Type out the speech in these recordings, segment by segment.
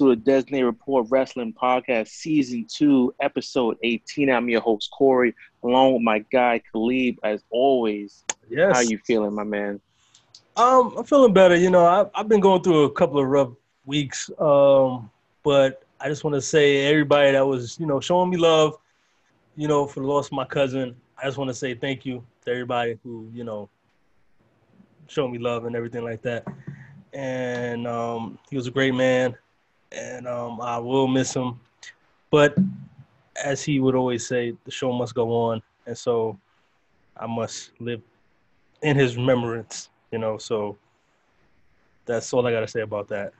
Good evening. Welcome to the Designated Report Wrestling Podcast, Season 2, Episode 18. I'm your host, Corey, along with my guy, Khalib, as always. Yes. How you feeling, my man? Um, I'm feeling better. You know, I, I've been going through a couple of rough weeks, um, but I just want to say everybody that was, you know, showing me love, you know, for the loss of my cousin. I just want to say thank you to everybody who, you know, showed me love and everything like that. And um, he was a great man, and um, I will miss him. But as he would always say, the show must go on, and so I must live in his remembrance. You know, so that's all I got to say about that.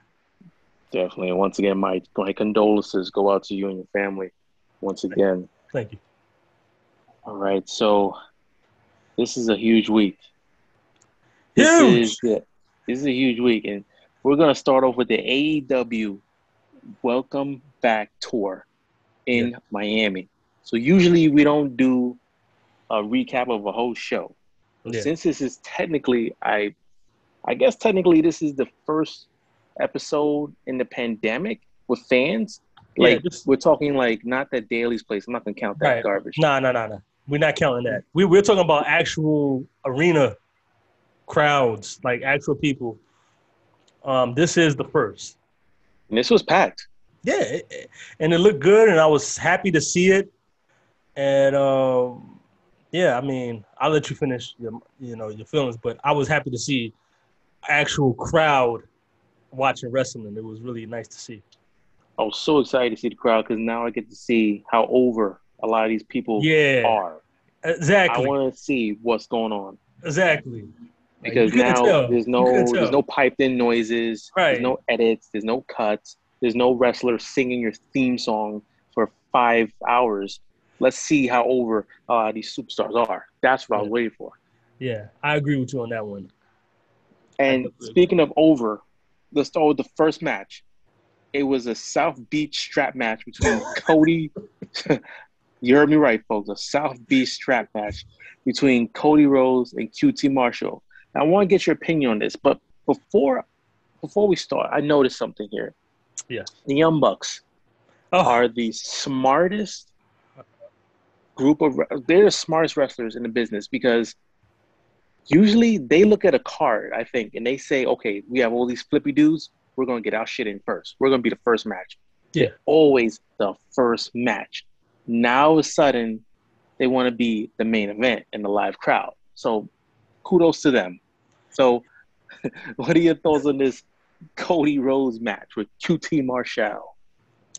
Definitely. And once again, my, my condolences go out to you and your family once again. Thank you. All right. So this is a huge week. Huge. This is, this is a huge week. And we're going to start off with the AEW Welcome Back Tour in Yeah. Miami. So usually we don't do a recap of a whole show. Yeah. Since this is technically, I, I guess technically this is the first episode in the pandemic with fans. Yeah, Like we're talking like not that Daily's place. I'm not gonna count that Right. garbage. No, no, no, no. We're not counting that. We, we're talking about actual arena crowds, like actual people. Um, this is the first. And this was packed. Yeah, and it looked good, and I was happy to see it. And um, yeah, I mean, I'll let you finish your, you know, your feelings, but I was happy to see actual crowd watching wrestling. It was really nice to see. I was so excited to see the crowd because now I get to see how over a lot of these people Yeah, are. exactly, I want to see what's going on exactly. Like, because couldn't now tell. there's no there's no piped in noises. Right. There's no edits. There's no cuts. There's no wrestler singing your theme song for five hours. Let's see how over uh, these superstars are. That's what I was waiting for. Yeah, I agree with you on that one. And speaking of over, let's start with the first match. It was a South Beach strap match between Cody. you heard me right, folks. A South Beach strap match between Cody Rhodes and QT Marshall. I want to get your opinion on this, but before before we start, I noticed something here. Yeah. The Young Bucks Oh, are the smartest group of they're the smartest wrestlers in the business because usually they look at a card, I think, and they say, okay, we have all these flippy dudes. We're going to get our shit in first. We're going to be the first match. Yeah. Always the first match. Now, all of a sudden, they want to be the main event in the live crowd. So, kudos to them. So, what are your thoughts on this Cody Rhodes match with QT Marshall?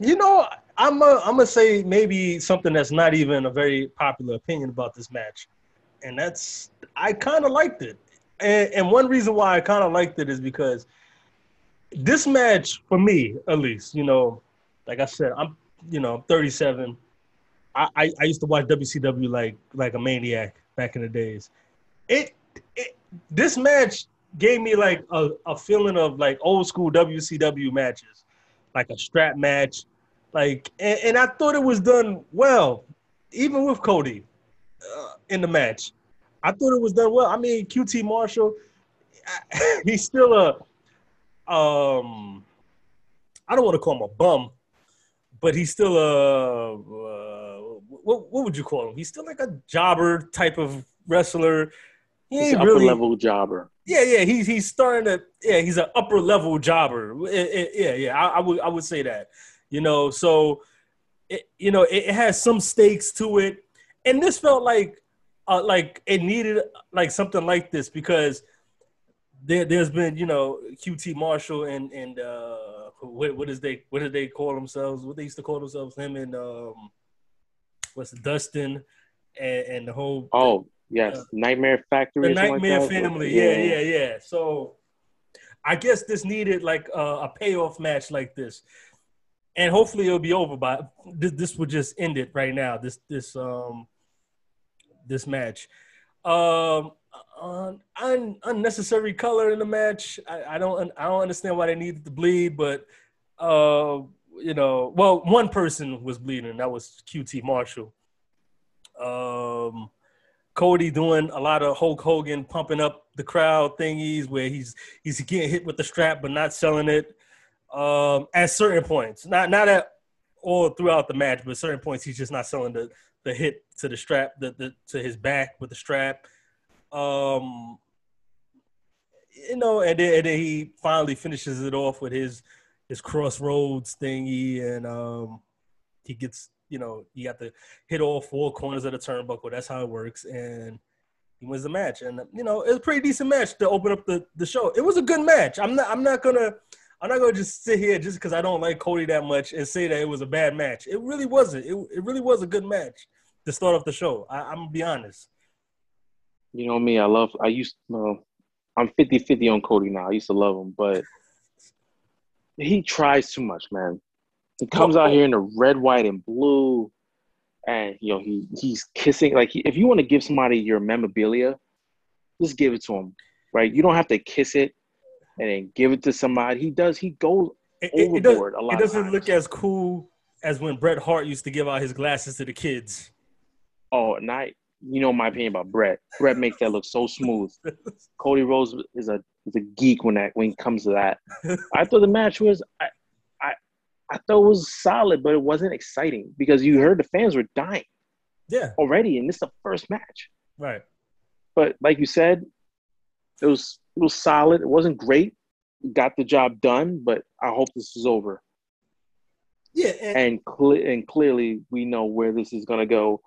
you know, I'm a, I'm gonna say maybe something that's not even a very popular opinion about this match, and that's I kind of liked it, and, and one reason why I kind of liked it is because this match, for me at least, you know, like I said, I'm you know I'm 37. I, I, I used to watch WCW like like a maniac back in the days. It, this match gave me like a, a feeling of like old school WCW matches, like a strap match, like and, and I thought it was done well, even with Cody uh, in the match. I thought it was done well. I mean, QT Marshall, he's still a um, I don't want to call him a bum, but he's still a uh, what, what would you call him? He's still like a jobber type of wrestler. He He's upper really level jobber. yeah, yeah, he's he's starting to yeah, he's an upper level jobber. Yeah, yeah, I, I would I would say that. You know, so it, you know, it, it has some stakes to it, and this felt like uh, like it needed like something like this because there there's been you know QT Marshall and and uh what what is they what did they call themselves? What they used to call themselves? Him and um what's Dustin and, and the whole Oh, yes. Uh, Nightmare Factory. the something like Nightmare? Family. Yeah, yeah, yeah. So I guess this needed like a, a payoff match like this, and hopefully it'll be over by this. This would just end it right now. This this um this match. Um, un, unnecessary color in the match. I, I don't I don't understand why they needed to bleed, but uh, you know, well, one person was bleeding. That was QT Marshall. Um, Cody doing a lot of Hulk Hogan pumping up the crowd thingies where he's he's getting hit with the strap but not selling it. Um, at certain points, not not at all throughout the match, but certain points he's just not selling the the hit to the strap, the, the to his back with the strap. Um, you know, and then, and then he finally finishes it off with his his crossroads thingy, and um, he gets you know you got to hit all four corners of the turnbuckle. That's how it works, and he wins the match. And you know, it was a pretty decent match to open up the the show. It was a good match. I'm not I'm not gonna. I'm not gonna just sit here just because I don't like Cody that much and say that it was a bad match. It really wasn't. It, it really was a good match to start off the show. I, am gonna be honest. You know me, I love. I used. Uh, I'm 50-50 on Cody now. I used to love him, but he tries too much, man. He comes out oh. here in the red, white, and blue, and you know he he's kissing. Like if you want to give somebody your memorabilia, just give it to him, right? You don't have to kiss it and then give it to somebody. He does. He goes it, overboard it, a lot. It doesn't look as cool as when Bret Hart used to give out his glasses to the kids. Oh, night you know my opinion about Bret. Bret makes that look so smooth. Cody Rhodes is a is a geek when that when it comes to that. I thought the match was I, I I thought it was solid, but it wasn't exciting because you heard the fans were dying. Yeah. Already, and this is the first match. Right. But like you said, it was it was solid. It wasn't great. Got the job done, but I hope this is over. Yeah, and and, cle- and clearly we know where this is gonna go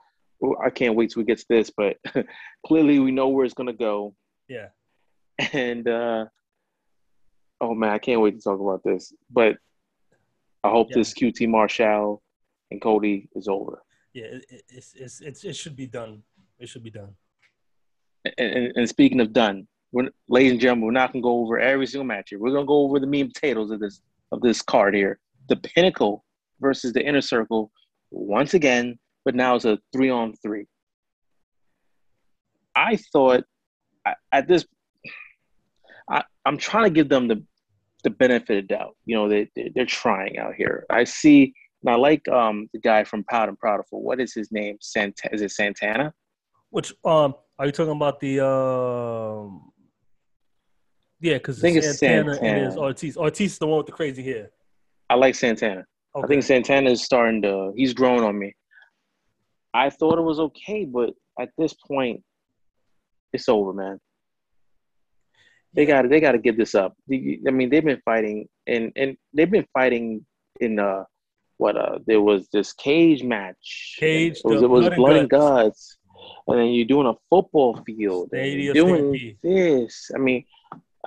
I can't wait till we get to this, but clearly we know where it's gonna go. Yeah. And uh oh man, I can't wait to talk about this. But I hope yeah. this QT Marshall and Cody is over. Yeah, it, it's, it's, it's, it should be done. It should be done. And, and, speaking of done, we're, ladies and gentlemen, we're not gonna go over every single match here. We're gonna go over the meat and potatoes of this of this card here. The Pinnacle versus the Inner Circle once again but now it's a three on three. I thought at this, I, I, am trying to give them the the benefit of doubt. You know, they, they're trying out here. I see, and I like um, the guy from Proud and Powerful. What is his name? Sant- is it Santana? Which um, are you talking about the um? Yeah, because Santana, Santana and is Ortiz. Ortiz is the one with the crazy hair. I like Santana. Okay. I think Santana is starting to. He's growing on me. I thought it was okay, but at this point, it's over, man. They got they got to give this up. I mean, they've been fighting, and and they've been fighting in uh what uh there was this cage match. Cage. It was, it was blood, and guts. and then you're doing a football field. Stadium doing this. I mean,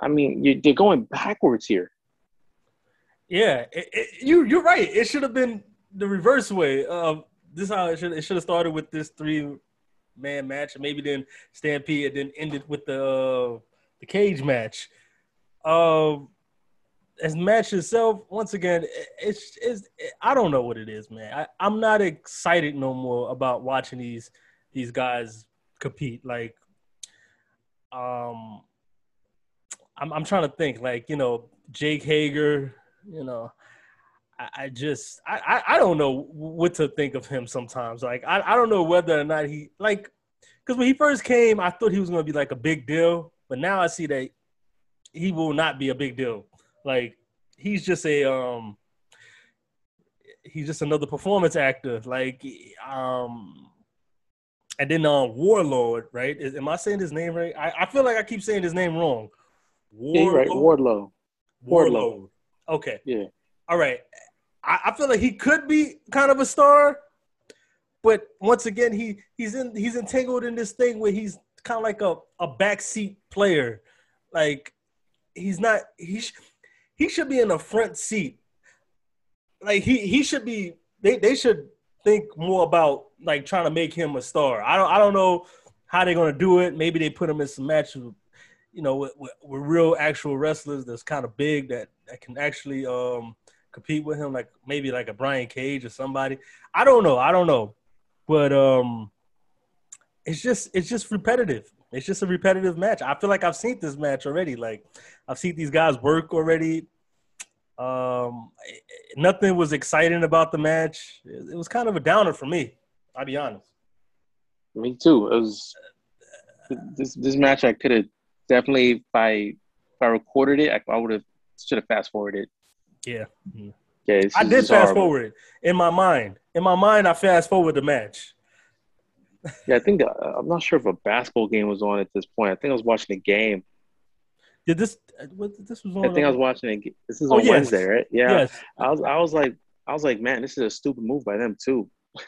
I mean, you, they're going backwards here. Yeah, it, it, you you're right. It should have been the reverse way. of this how it should it should have started with this three man match, maybe then Stampede, and then ended with the uh, the cage match. Um, as match itself, once again, it's, it's it, I don't know what it is, man. I, I'm not excited no more about watching these these guys compete. Like, um, I'm I'm trying to think. Like, you know, Jake Hager, you know, I, just I, I don't know what to think of him sometimes. Like I, I don't know whether or not he like because when he first came, I thought he was gonna be like a big deal, but now I see that he will not be a big deal. Like he's just a um he's just another performance actor. Like um and then uh Warlord, right? Is, am I saying his name right? I, I feel like I keep saying his name wrong. Warlord. Yeah, right. Wardlow. Wardlow. Okay. Yeah. All right. I, I feel like he could be kind of a star, but once again, he he's in he's entangled in this thing where he's kind of like a a backseat player. Like he's not he sh- he should be in the front seat. Like he he should be they they should think more about like trying to make him a star. I don't I don't know how they're gonna do it. Maybe they put him in some matches, you know, with, with, with real actual wrestlers that's kind of big that that can actually um compete with him, like maybe like a Brian Cage or somebody. I don't know. I don't know, but um, it's just it's just repetitive. It's just a repetitive match. I feel like I've seen this match already. Like I've seen these guys work already. Um, nothing was exciting about the match. It was kind of a downer for me. I'll be honest. Me too. It was this this match. I could have definitely if I if I recorded it, I, I would have should have fast forwarded Yeah. Yeah, it's, I did fast forward in my mind. In my mind, I fast forward the match. Yeah, I think uh, I'm not sure if a basketball game was on at this point. I think I was watching a game. Did this? What this was on? I think I was watching a. g- This is Oh, on yes. Wednesday, right? Yeah. Yes. I was. I was like. I was like, man, this is a stupid move by them too.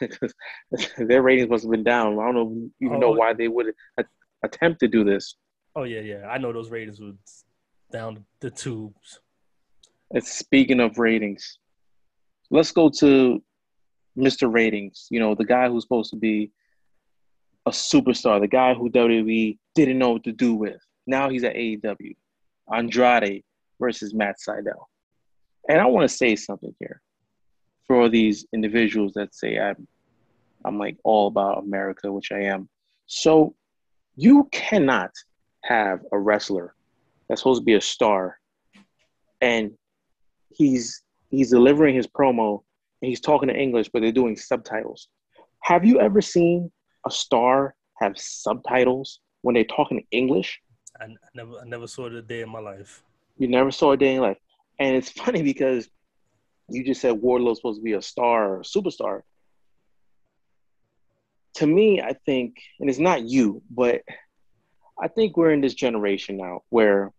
Their ratings must have been down. I don't know, even know Oh. why they would attempt to do this. Oh yeah, yeah. I know those ratings were down the tubes. And speaking of ratings, let's go to Mr. Ratings. You know, the guy who's supposed to be a superstar, the guy who WWE didn't know what to do with. Now he's at AEW. Andrade versus Matt Sydal. And I want to say something here for these individuals that say I'm, I'm like all about America, which I am. So you cannot have a wrestler that's supposed to be a star and he's he's delivering his promo and he's talking in English, but they're doing subtitles. Have you ever seen a star have subtitles when they talk in English? I, I never, I never saw it a day in my life. You never saw a day in your life. And it's funny because you just said Wardlow's supposed to be a star or a superstar. To me, I think, and it's not you, but I think we're in this generation now where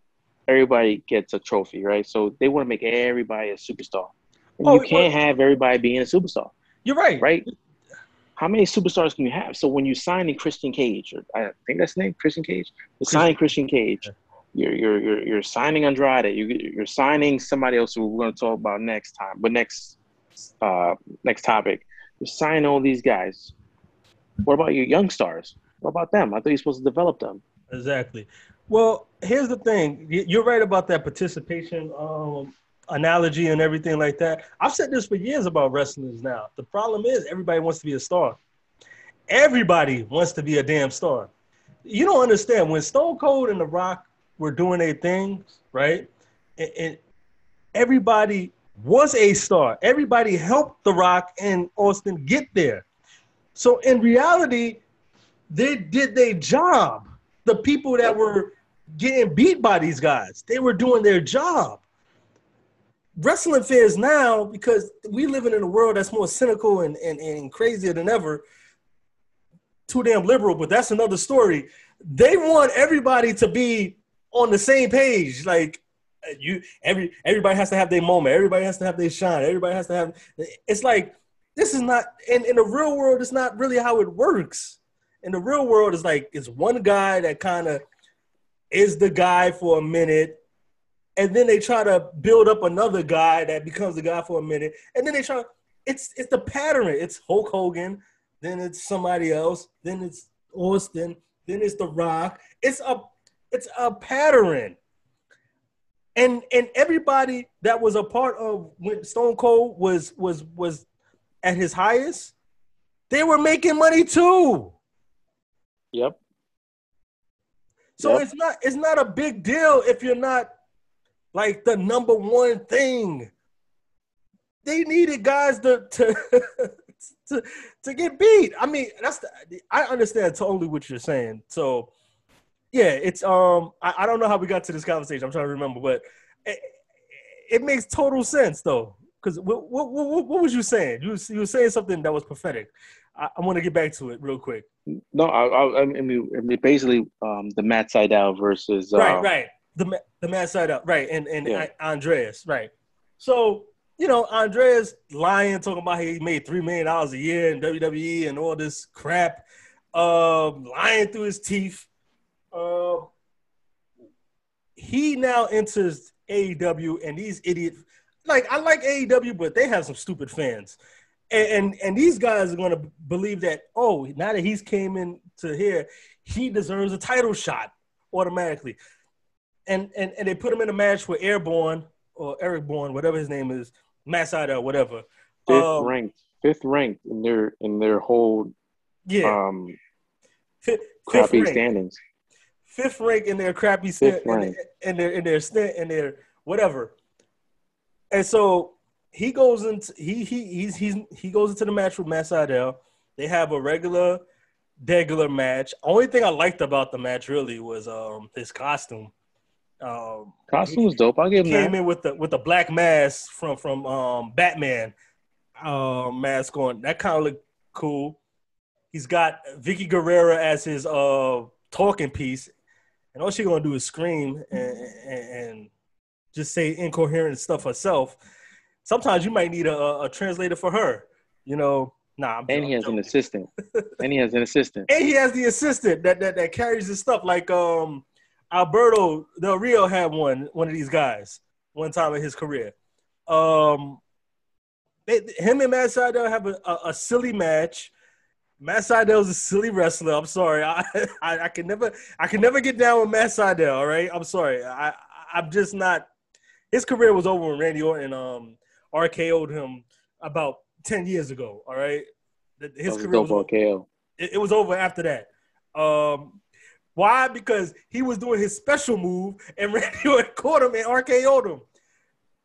everybody gets a trophy, right? So they want to make everybody a superstar. And Oh, you can't have everybody being a superstar, You're right. right? How many superstars can you have? So when you sign in Christian Cage, or I think that's the name, Christian Cage, you sign Christian Cage, you're you're you're, you're signing Andrade, you, you're signing somebody else who we're going to talk about next time, but next uh, next topic, you're signing all these guys. What about your young stars? What about them? I thought you're supposed to develop them. Exactly. Well, here's the thing. You're right about that participation um, analogy and everything like that. I've said this for years about wrestlers now. The problem is everybody wants to be a star. Everybody wants to be a damn star. You don't understand. When Stone Cold and The Rock were doing their things, right? And, and everybody was a star. Everybody helped The Rock and Austin get there. So in reality, they did their job the people that were getting beat by these guys. They were doing their job. Wrestling fans now, because we living in a world that's more cynical and, and, and crazier than ever, too damn liberal, but that's another story. They want everybody to be on the same page. Like you every everybody has to have their moment, everybody has to have their shine, everybody has to have it's like this is not in, in the real world, it's not really how it works in the real world it's like it's one guy that kind of is the guy for a minute and then they try to build up another guy that becomes the guy for a minute and then they try it's it's the pattern it's hulk hogan then it's somebody else then it's austin then it's the rock it's a it's a pattern and and everybody that was a part of when stone cold was was was at his highest they were making money too Yep. So Yep. it's not it's not a big deal if you're not like the number one thing. They needed guys to to to, to get beat. I mean, that's the, I understand totally what you're saying. So yeah, it's um I, I don't know how we got to this conversation. I'm trying to remember, but it, it makes total sense though. Because what, what, what, what was you saying? You was, you were saying something that was prophetic. I, I want to get back to it real quick. No, I, I, I mean, basically, um, the Matt Sydal versus uh, right, right. The the man side up, right, and and Yeah. Andreas, right. So you know, Andreas lying, talking about he made three million dollars a year in WWE and all this crap, um, lying through his teeth. Um, he now enters AEW, and these idiots, like I like AEW, but they have some stupid fans. And, and and these guys are gonna believe that oh now that he's came in to here he deserves a title shot automatically and and and they put him in a match with Airborne or Eric Bourne, whatever his name is, Matt Sydal, whatever. fifth Um, ranked, fifth ranked in their in their whole Yeah, um, fifth, fifth crappy rank, standings. fifth rank in their crappy Fifth rank. their, in their in their stand, in their whatever. And so he goes into he he he's he's he goes into the match with Matt Sydal. They have a regular, regular match. Only thing I liked about the match really was um his costume. Um, Costume was dope. I'll give him came that. in with the with the black mask from from um, Batman uh, mask on. That kind of looked cool. He's got Vickie Guerrero as his uh, talking piece, and all she gonna do is scream and, and, and just say incoherent stuff herself. Sometimes you might need a, a translator for her. You know, nah. I'm, And he I'm has an assistant. and he has an assistant. and he has the assistant that that, that carries his stuff. Like um, Alberto Del Rio had one one of these guys one time in his career. Um, they, him and Matt Sydal have a, a, a silly match. Matt Sydal's a silly wrestler. I'm sorry. I, I I can never I can never get down with Matt Sydal. All right. I'm sorry. I, I'm just not. His career was over when Randy Orton um RKO'd him about ten years ago. All right. His career was over it, it was over after that. Um, why? Because he was doing his special move and Randy Orton caught him and RKO'd him.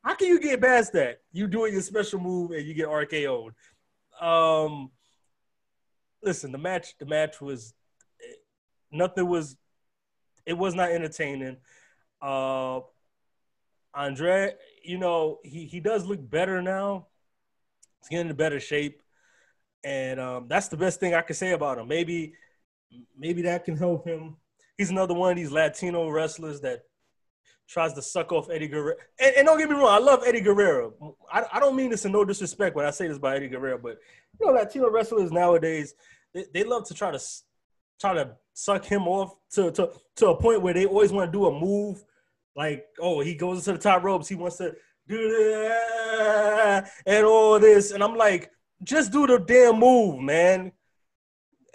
How can you get past that? You doing your special move and you get RKO'd. Um, listen, the match, the match was nothing was. It was not entertaining. Uh, Andre, you know he he does look better now. He's getting in better shape and um, that's the best thing I can say about him. Maybe, maybe that can help him. He's another one of these Latino wrestlers that tries to suck off Eddie Guerrero. And, and don't get me wrong, I love Eddie Guerrero. I, I don't mean this in no disrespect when I say this about Eddie Guerrero, but you know, Latino wrestlers nowadays they, they love to try to try to suck him off to to to a point where they always want to do a move like, oh, he goes to the top ropes, he wants to do and all this, and I'm like just do the damn move, man.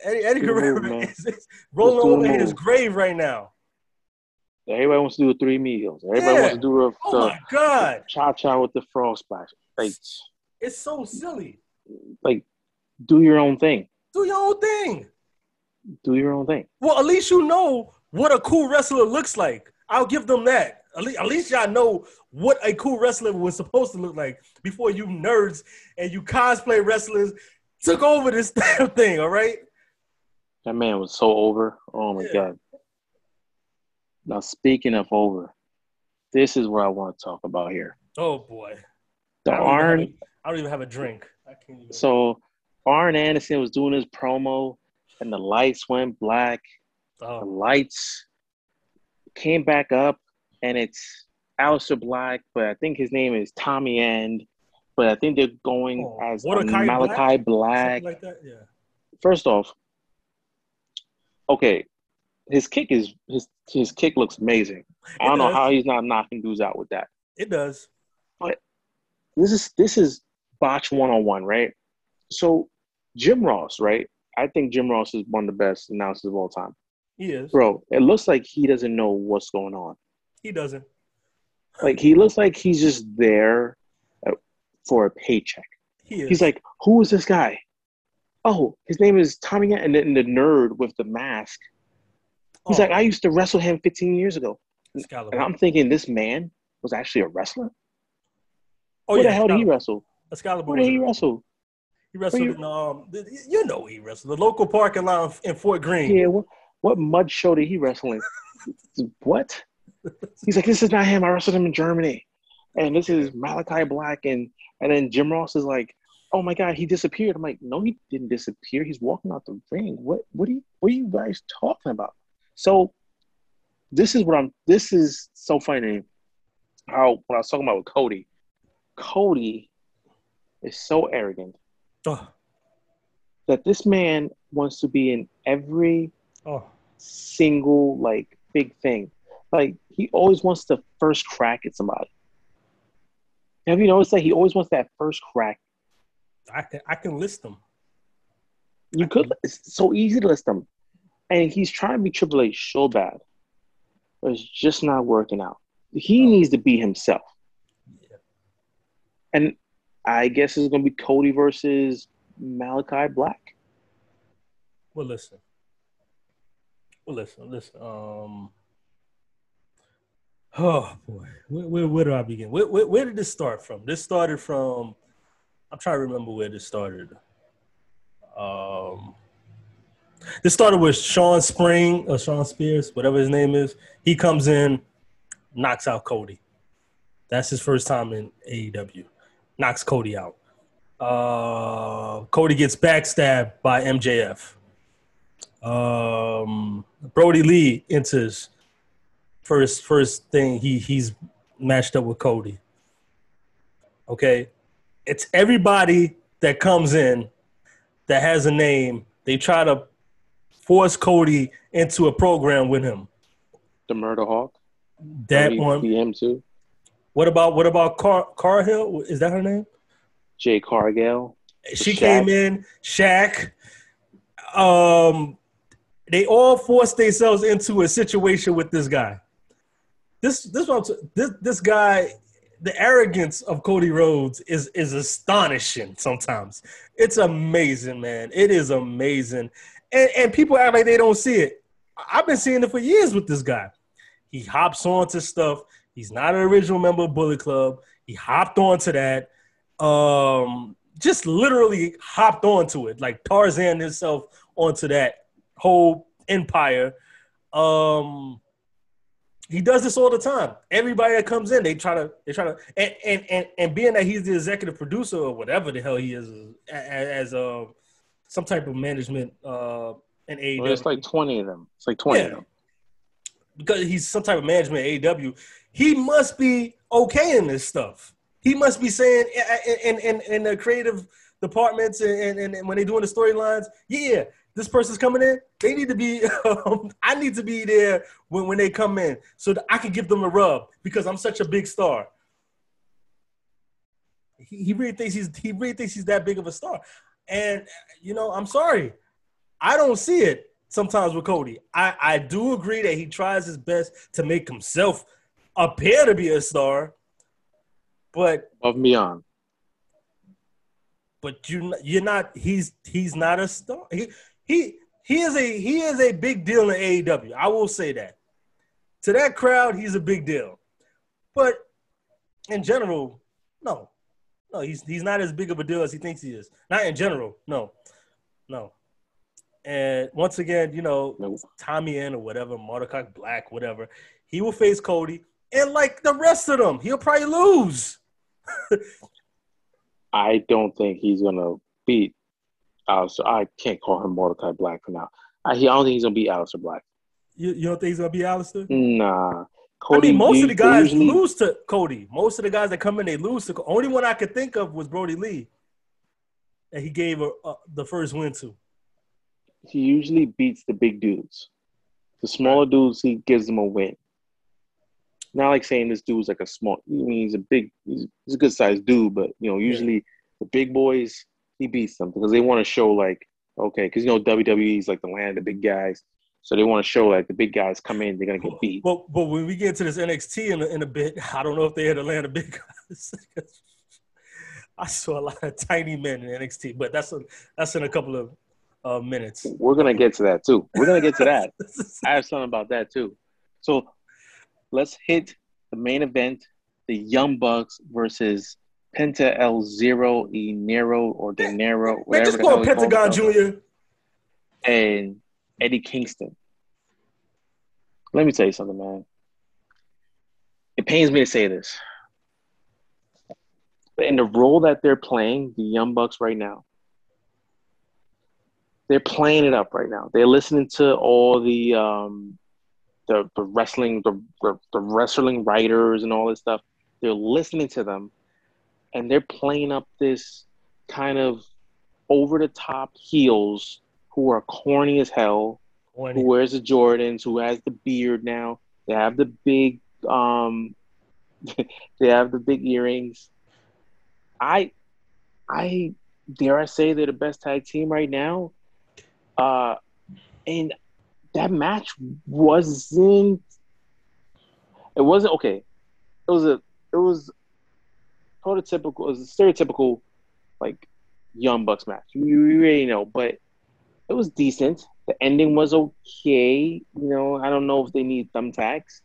Eddie, Eddie Guerrero is, is rolling the over in his grave right now. Everybody wants to do three meals. Everybody Yeah. wants to do the, Oh my god, cha cha with the frog splash. Like, it's so silly. like, do your own thing. Do your own thing. Do your own thing. Well, at least you know what a cool wrestler looks like. I'll give them that. At least, at least y'all know what a cool wrestler was supposed to look like before you nerds and you cosplay wrestlers took over this damn thing. All right. That man was so over. Oh my Yeah. god. Now speaking of over, this is what I want to talk about here. Oh boy. The I don't even have Arn. a- I don't even have a drink. I can't even. So Arn Anderson was doing his promo, and the lights went black. Oh. The Oh, lights came back up, and it's Aleister Black, but I think his name is Tommy End. But I think they're going Oh, as Malachi Black. something like that. Yeah. First off, okay, his kick is his his kick looks amazing. I don't know how he's not knocking dudes out with that. It does. But this is this is botch one on one, right? So Jim Ross, right? I think Jim Ross is one of the best announcers of all time. He is. Bro, it looks like he doesn't know what's going on. He doesn't. Like he looks like he's just there uh, for a paycheck. He is. He's like, "Who is this guy?" Oh, his name is Tommy, and then the nerd with the mask. He's Oh, like, "I used to wrestle him 15 years ago," Excalibur. and I'm thinking this man was actually a wrestler. oh, Where yeah, the hell did he wrestle? Excalibur Where did he wrestle? He wrestled you- in um, you know he wrestled the local parking lot in Fort Greene. Yeah, what, what mud show did he wrestle in? what? He's like, this is not him. I wrestled him in Germany, and this is Malachi Black, and and then Jim Ross is like, oh my god, he disappeared. I'm like, no, he didn't disappear. He's walking out the ring. What what are you what are you guys talking about? So this is what I'm. This is so funny. How when I was talking about with Cody, Cody is so arrogant Oh, that this man wants to be in every oh, single like big thing. Like he always wants the first crack at somebody. Have you noticed that he always wants that first crack? I can I can list them. You could it's so easy to list them. And he's trying to be Triple H so bad. But it's just not working out. He needs to be himself. Yeah. And I guess it's gonna be Cody versus Malachi Black. Well, listen. Well, listen, listen. Um. Oh boy, where, where, where do I begin? Where, where, where did this start from? This started from. I'm trying to remember where this started. Um. This started with Sean Spring or Shawn Spears, whatever his name is. He comes in knocks out Cody. That's his first time in AEW. Knocks Cody out. Uh, Cody gets backstabbed by MJF. Um, Brodie Lee enters first first thing he he's matched up with Cody. Okay, it's everybody that comes in that has a name. They try to force Cody into a program with him. The Murder Hawk. That Cody one. him too. What about what about Car Carhill? Is that her name? Jade Cargill. She Shaq. came in. Shaq. Um, they all forced themselves into a situation with this guy. This this this this guy. The arrogance of Cody Rhodes is is astonishing. Sometimes it's amazing, man. It is amazing, and and people act like they don't see it. I've been seeing it for years with this guy. He hops onto stuff. He's not an original member of Bullet Club. He hopped onto that. Um, just literally hopped onto it, like Tarzan himself onto that whole empire. Um, he does this all the time. Everybody that comes in, they try to, they try to, and and and, and being that he's the executive producer or whatever the hell he is, as, as uh, some type of management uh, in AEW Well, it's like twenty of them. It's like twenty Yeah. of them. because he's some type of management at AEW, he must be okay in this stuff. He must be saying in in, in the creative departments and, and, and when they're doing the storylines, yeah, this person's coming in. They need to be. Um, I need to be there when, when they come in so that I can give them a rub because I'm such a big star. He, he really thinks he's he really thinks he's that big of a star, and you know I'm sorry, I don't see it sometimes with Cody. I, I do agree that he tries his best to make himself appear to be a star, but Above and beyond. but you you're not he's he's not a star. He he he is a he is a big deal in AEW. I will say that. To that crowd, he's a big deal. But in general, no. No, he's he's not as big of a deal as he thinks he is. Not in general, no. No. And once again, you know, Nope. Tommy in or whatever, Mordecai Black, whatever, he will face Cody. And like the rest of them, he'll probably lose. I don't think he's gonna beat Aleister. I can't call him Mordecai Black for now. I, he, I don't think he's gonna be Aleister Black. You, you don't think he's gonna be Aleister? Nah. Cody, I mean, most you- of the guys usually- lose to Cody. Most of the guys that come in, they lose to. Only one I could think of was Brodie Lee, that he gave a, uh, the first win to. he usually beats the big dudes. The smaller dudes, he gives them a win. Not like saying this dude's like a small. I mean, he's a big, he's, he's a good sized dude, but you know, usually the big boys, he beats them because they want to show like, okay, because you know WWE is like the land of the big guys, so they want to show like the big guys come in, they're gonna get beat. But but when we get into this NXT in a, in a bit, I don't know if they had to land a big guys. I saw a lot of tiny men in NXT, but that's a, that's in a couple of uh, minutes. We're gonna get to that too. We're gonna get to that. I have something about that too. So let's hit the main event: the Young Bucks versus Penta L Zero E Nero, or De Nero, Man, whatever just the call hell him he calls Pentagon Junior. and Eddie Kingston. Let me tell you something, man. It pains me to say this, but in the role that they're playing, the Young Bucks right now, they're playing it up right now. They're listening to all the um, the the wrestling the the wrestling writers and all this stuff. They're listening to them, and they're playing up this kind of over the top heels who are corny as hell. Who wears the Jordans? Who has the beard now? They have the big um, they have the big earrings. I, I dare I say they're the best tag team right now. Uh, and that match wasn't. It wasn't okay. It was a. It was prototypical. It was a stereotypical, like, young bucks match. You, you already know, but it was decent. The ending was okay. You know, I don't know if they need thumbtacks.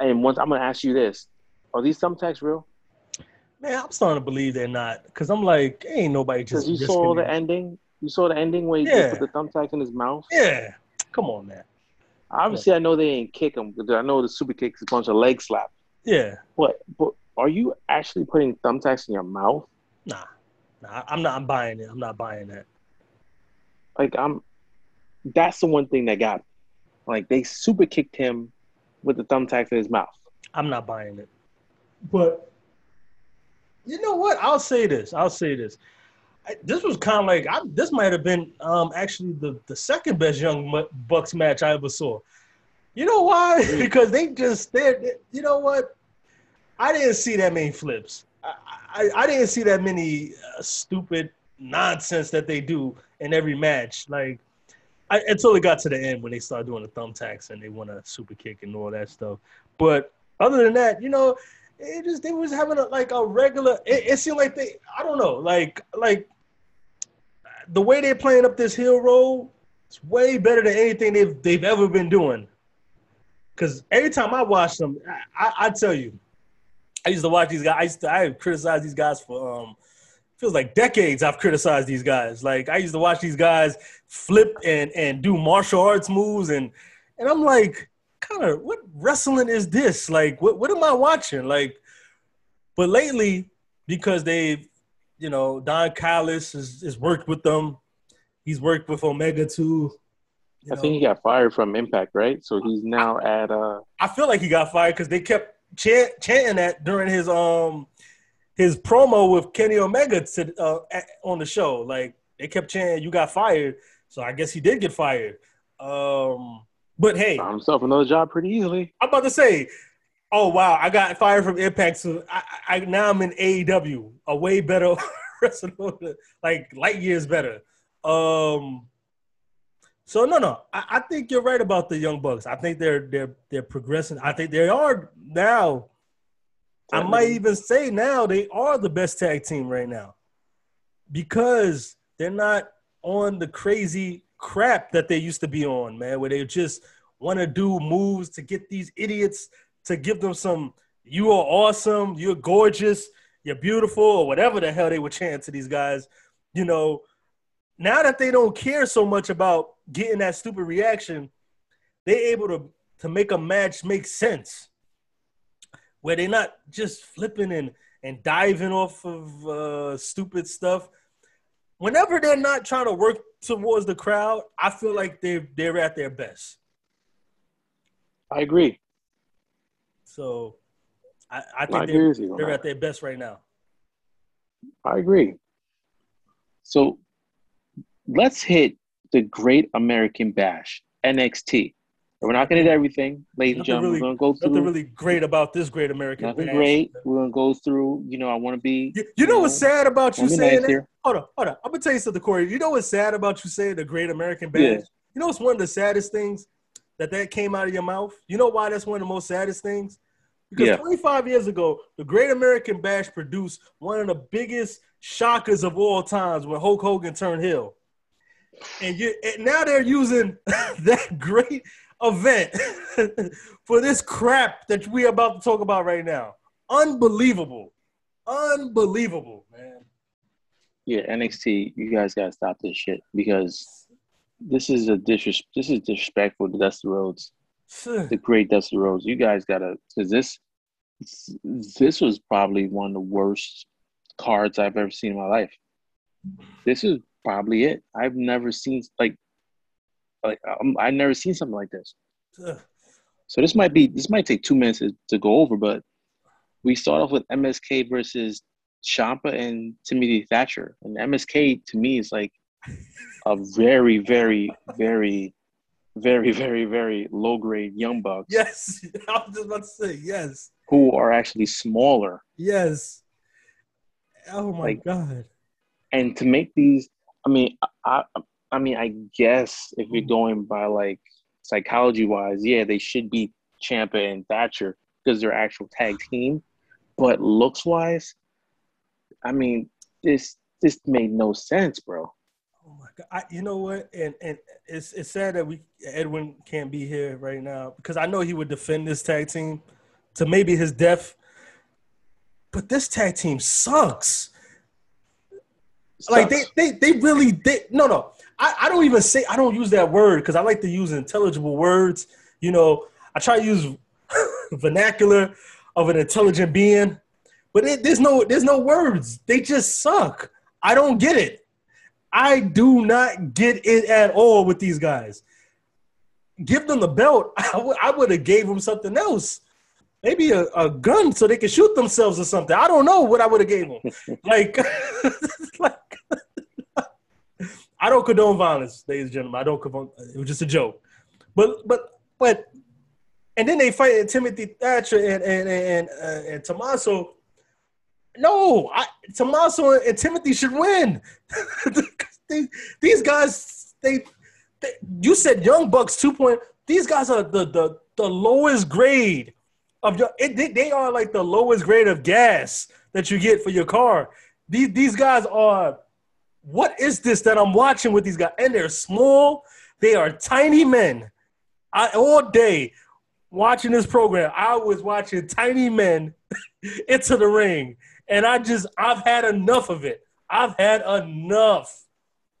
And once I'm gonna ask you this: Are these thumbtacks real? Man, I'm starting to believe they're not because I'm like, ain't nobody just. Because you saw it. the ending. You saw the ending where he Yeah. put the thumbtacks in his mouth. Yeah, come on, man. Obviously, I know they ain't kick him because I know the super kick is a bunch of leg slap. Yeah. But but are you actually putting thumbtacks in your mouth? Nah. Nah. I'm not. I'm buying it. I'm not buying that. Like I'm. That's the one thing that got. Me. Like they super kicked him with the thumbtacks in his mouth. I'm not buying it. But you know what? I'll say this. I'll say this. I, this was kind of like I, this might have been um, actually the, the second best Young Bucks match I ever saw. You know why? because they just they you know what? I didn't see that many flips. I, I, I didn't see that many uh, stupid nonsense that they do in every match. Like I, until it got to the end when they started doing the thumbtacks and they want a super kick and all that stuff. But other than that, you know, it just they was having a, like a regular. It, it seemed like they, I don't know, like like the way they're playing up this hill role, it's way better than anything they've they've ever been doing. Because every time I watch them, I, I, I, tell you, I used to watch these guys. I used to I criticized these guys for um feels like decades I've criticized these guys. Like I used to watch these guys flip and and do martial arts moves and and I'm like kind of what wrestling is this? Like, what what am I watching? Like, but lately, because they've, you know, Don Callis has, has worked with them. He's worked with Omega too. I know. think he got fired from Impact, right? So he's now at. uh I feel like he got fired because they kept chant, chanting that during his um his promo with Kenny Omega to, uh, at, on the show. Like they kept chanting, "You got fired." So I guess he did get fired. Um, but hey, found himself another job pretty easily. I'm about to say, oh wow, I got fired from Impact, so I, I now I'm in AEW, a way better wrestler, like light years better. Um, so no, no, I, I, think you're right about the Young Bucks. I think they're they're they're progressing. I think they are now. I might even say now they are the best tag team right now because they're not on the crazy crap that they used to be on, man, where they just want to do moves to get these idiots to give them some you are awesome, you're gorgeous, you're beautiful, or whatever the hell they were chanting to these guys. You know, now that they don't care so much about getting that stupid reaction, they're able to to make a match make sense. Where they're not just flipping and and diving off of uh, stupid stuff. Whenever they're not trying to work towards the crowd, I feel like they're they're at their best. I agree. So I, I think I they're, they're at their best right now. I agree. So let's hit the Great American Bash, NXT. We're not going to hit everything, ladies and gentlemen. Really, we're going to go through. Nothing really great about this Great American nothing Bash. great. We're going to go through. You know, I want to be. You, you, know, know what's sad about you saying nice that? Here. Hold on, hold on. I'm gonna tell you something, Corey. You know what's sad about you saying the Great American Bash? Yeah. You know what's one of the saddest things that that came out of your mouth? You know why that's one of the most saddest things? Because yeah. 25 years ago, the Great American Bash produced one of the biggest shockers of all times when Hulk Hogan turned heel. And you and now they're using that great event for this crap that we're about to talk about right now. Unbelievable. Unbelievable, man. Yeah, NXT, you guys gotta stop this shit because this is a disres- this is disrespectful to Dusty Rhodes. the great Dusty Rhodes. You guys gotta because this this was probably one of the worst cards I've ever seen in my life. This is probably it. I've never seen like like um, I've never seen something like this. So this might be this might take two minutes to, to go over, but we start off with MSK versus Ciampa and Timothy Thatcher, and MSK to me is like a very, very, very, very, very, very low grade young bucks. Yes, I was just about to say yes. Who are actually smaller. Yes. Oh my like, god. And to make these, I mean, I, I mean, I guess if you're mm. going by like psychology wise, yeah, they should be Ciampa and Thatcher because they're actual tag team. But looks wise, I mean, this this made no sense, bro. Oh my god! I, you know what? And and it's it's sad that we Edwin can't be here right now because I know he would defend this tag team to maybe his death. But this tag team sucks. Like they they they really they no no I, I don't even say I don't use that word because I like to use intelligible words. You know, I try to use vernacular of an intelligent being, but it, there's no there's no words. They just suck. I don't get it. I do not get it at all with these guys. Give them the belt. I, w- I would have gave them something else. Maybe a, a gun so they could shoot themselves or something. I don't know what I would have gave them. like, like I don't condone violence, ladies and gentlemen. I don't condone. It was just a joke. But but but, and then they fight Timothy Thatcher and and and, uh, and Tommaso. No, I, Tommaso and Timothy should win. they, these guys, they, they, you said Young Bucks two point. These guys are the the the lowest grade of your. It, they, they are like the lowest grade of gas that you get for your car. These these guys are. What is this that I'm watching with these guys? And they're small. They are tiny men. I all day watching this program, I was watching tiny men into the ring, and I just I've had enough of it. I've had enough.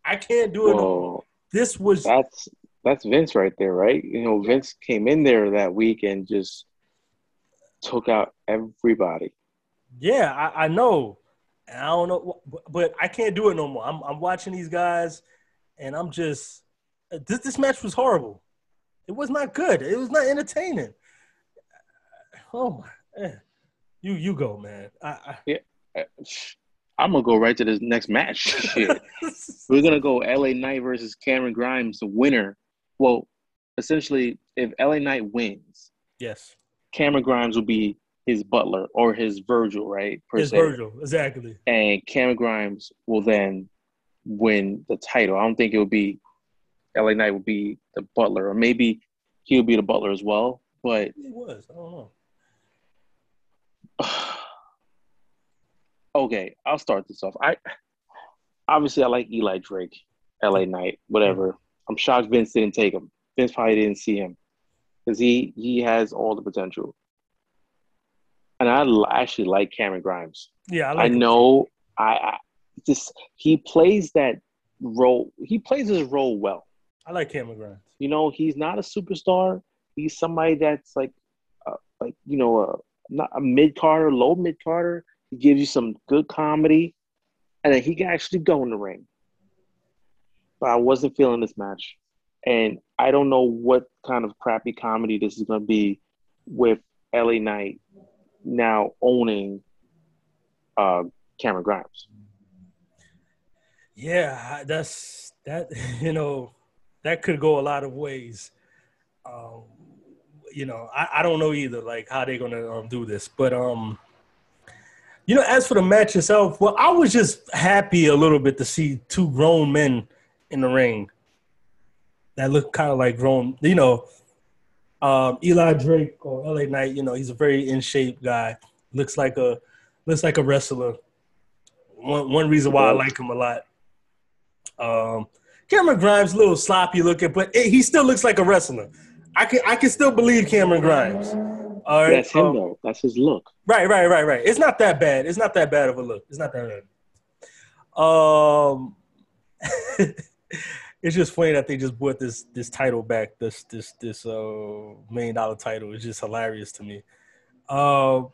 I can't do it. no This was that's that's Vince right there, right? You know, Vince came in there that week and just took out everybody. yeah, I, I know. And I don't know, but- I can't do it no more. I'm I'm watching these guys, and I'm just this this match was horrible. It was not good. It was not entertaining. Oh my, eh. you you go, man. I, i i'm gonna go right to this next match. Shit. We're gonna go LA Knight versus Cameron Grimes, the winner. Well, essentially, if LA Knight wins, yes, Cameron Grimes will be his butler or his Virgil, right? Per it's se. Virgil exactly. And Cam Grimes will then win the title. I don't think it will be LA Knight will be the butler, or maybe he'll be the butler as well. But It was. I don't know. okay, I'll start this off. I obviously I like Eli Drake, LA Knight, whatever. I'm shocked Vince didn't take him. Vince probably didn't see him because he he has all the potential. And I actually like Cameron Grimes. Yeah, I I, like him. know I, I just he plays that role. He plays his role well. I like Cameron Grimes. You know, he's not a superstar. He's somebody that's like, uh, like you know, uh, not a mid carder, low mid carder. He gives you some good comedy, and then he can actually go in the ring. But I wasn't feeling this match, and I don't know what kind of crappy comedy this is going to be with LA Knight now owning uh, Cameron Grimes. Yeah, that's that. You know, that could go a lot of ways. Um, you know, I, I don't know either, like how they're gonna um, do this. But um, you know, as for the match itself, well, I was just happy a little bit to see two grown men in the ring that look kind of like grown. You know, um, Eli Drake or LA Knight. You know, he's a very in shape guy. Looks like a looks like a wrestler. One one reason why I like him a lot. Um, Cameron Grimes, a little sloppy looking, but it, he still looks like a wrestler. I can I can still believe Cameron Grimes. All right, That's him um, though. That's his look. Right, right, right, right. It's not that bad. It's not that bad of a look. It's not that bad. Um, it's just funny that they just brought this this title back. This this this uh million dollar title. It's just hilarious to me. Um,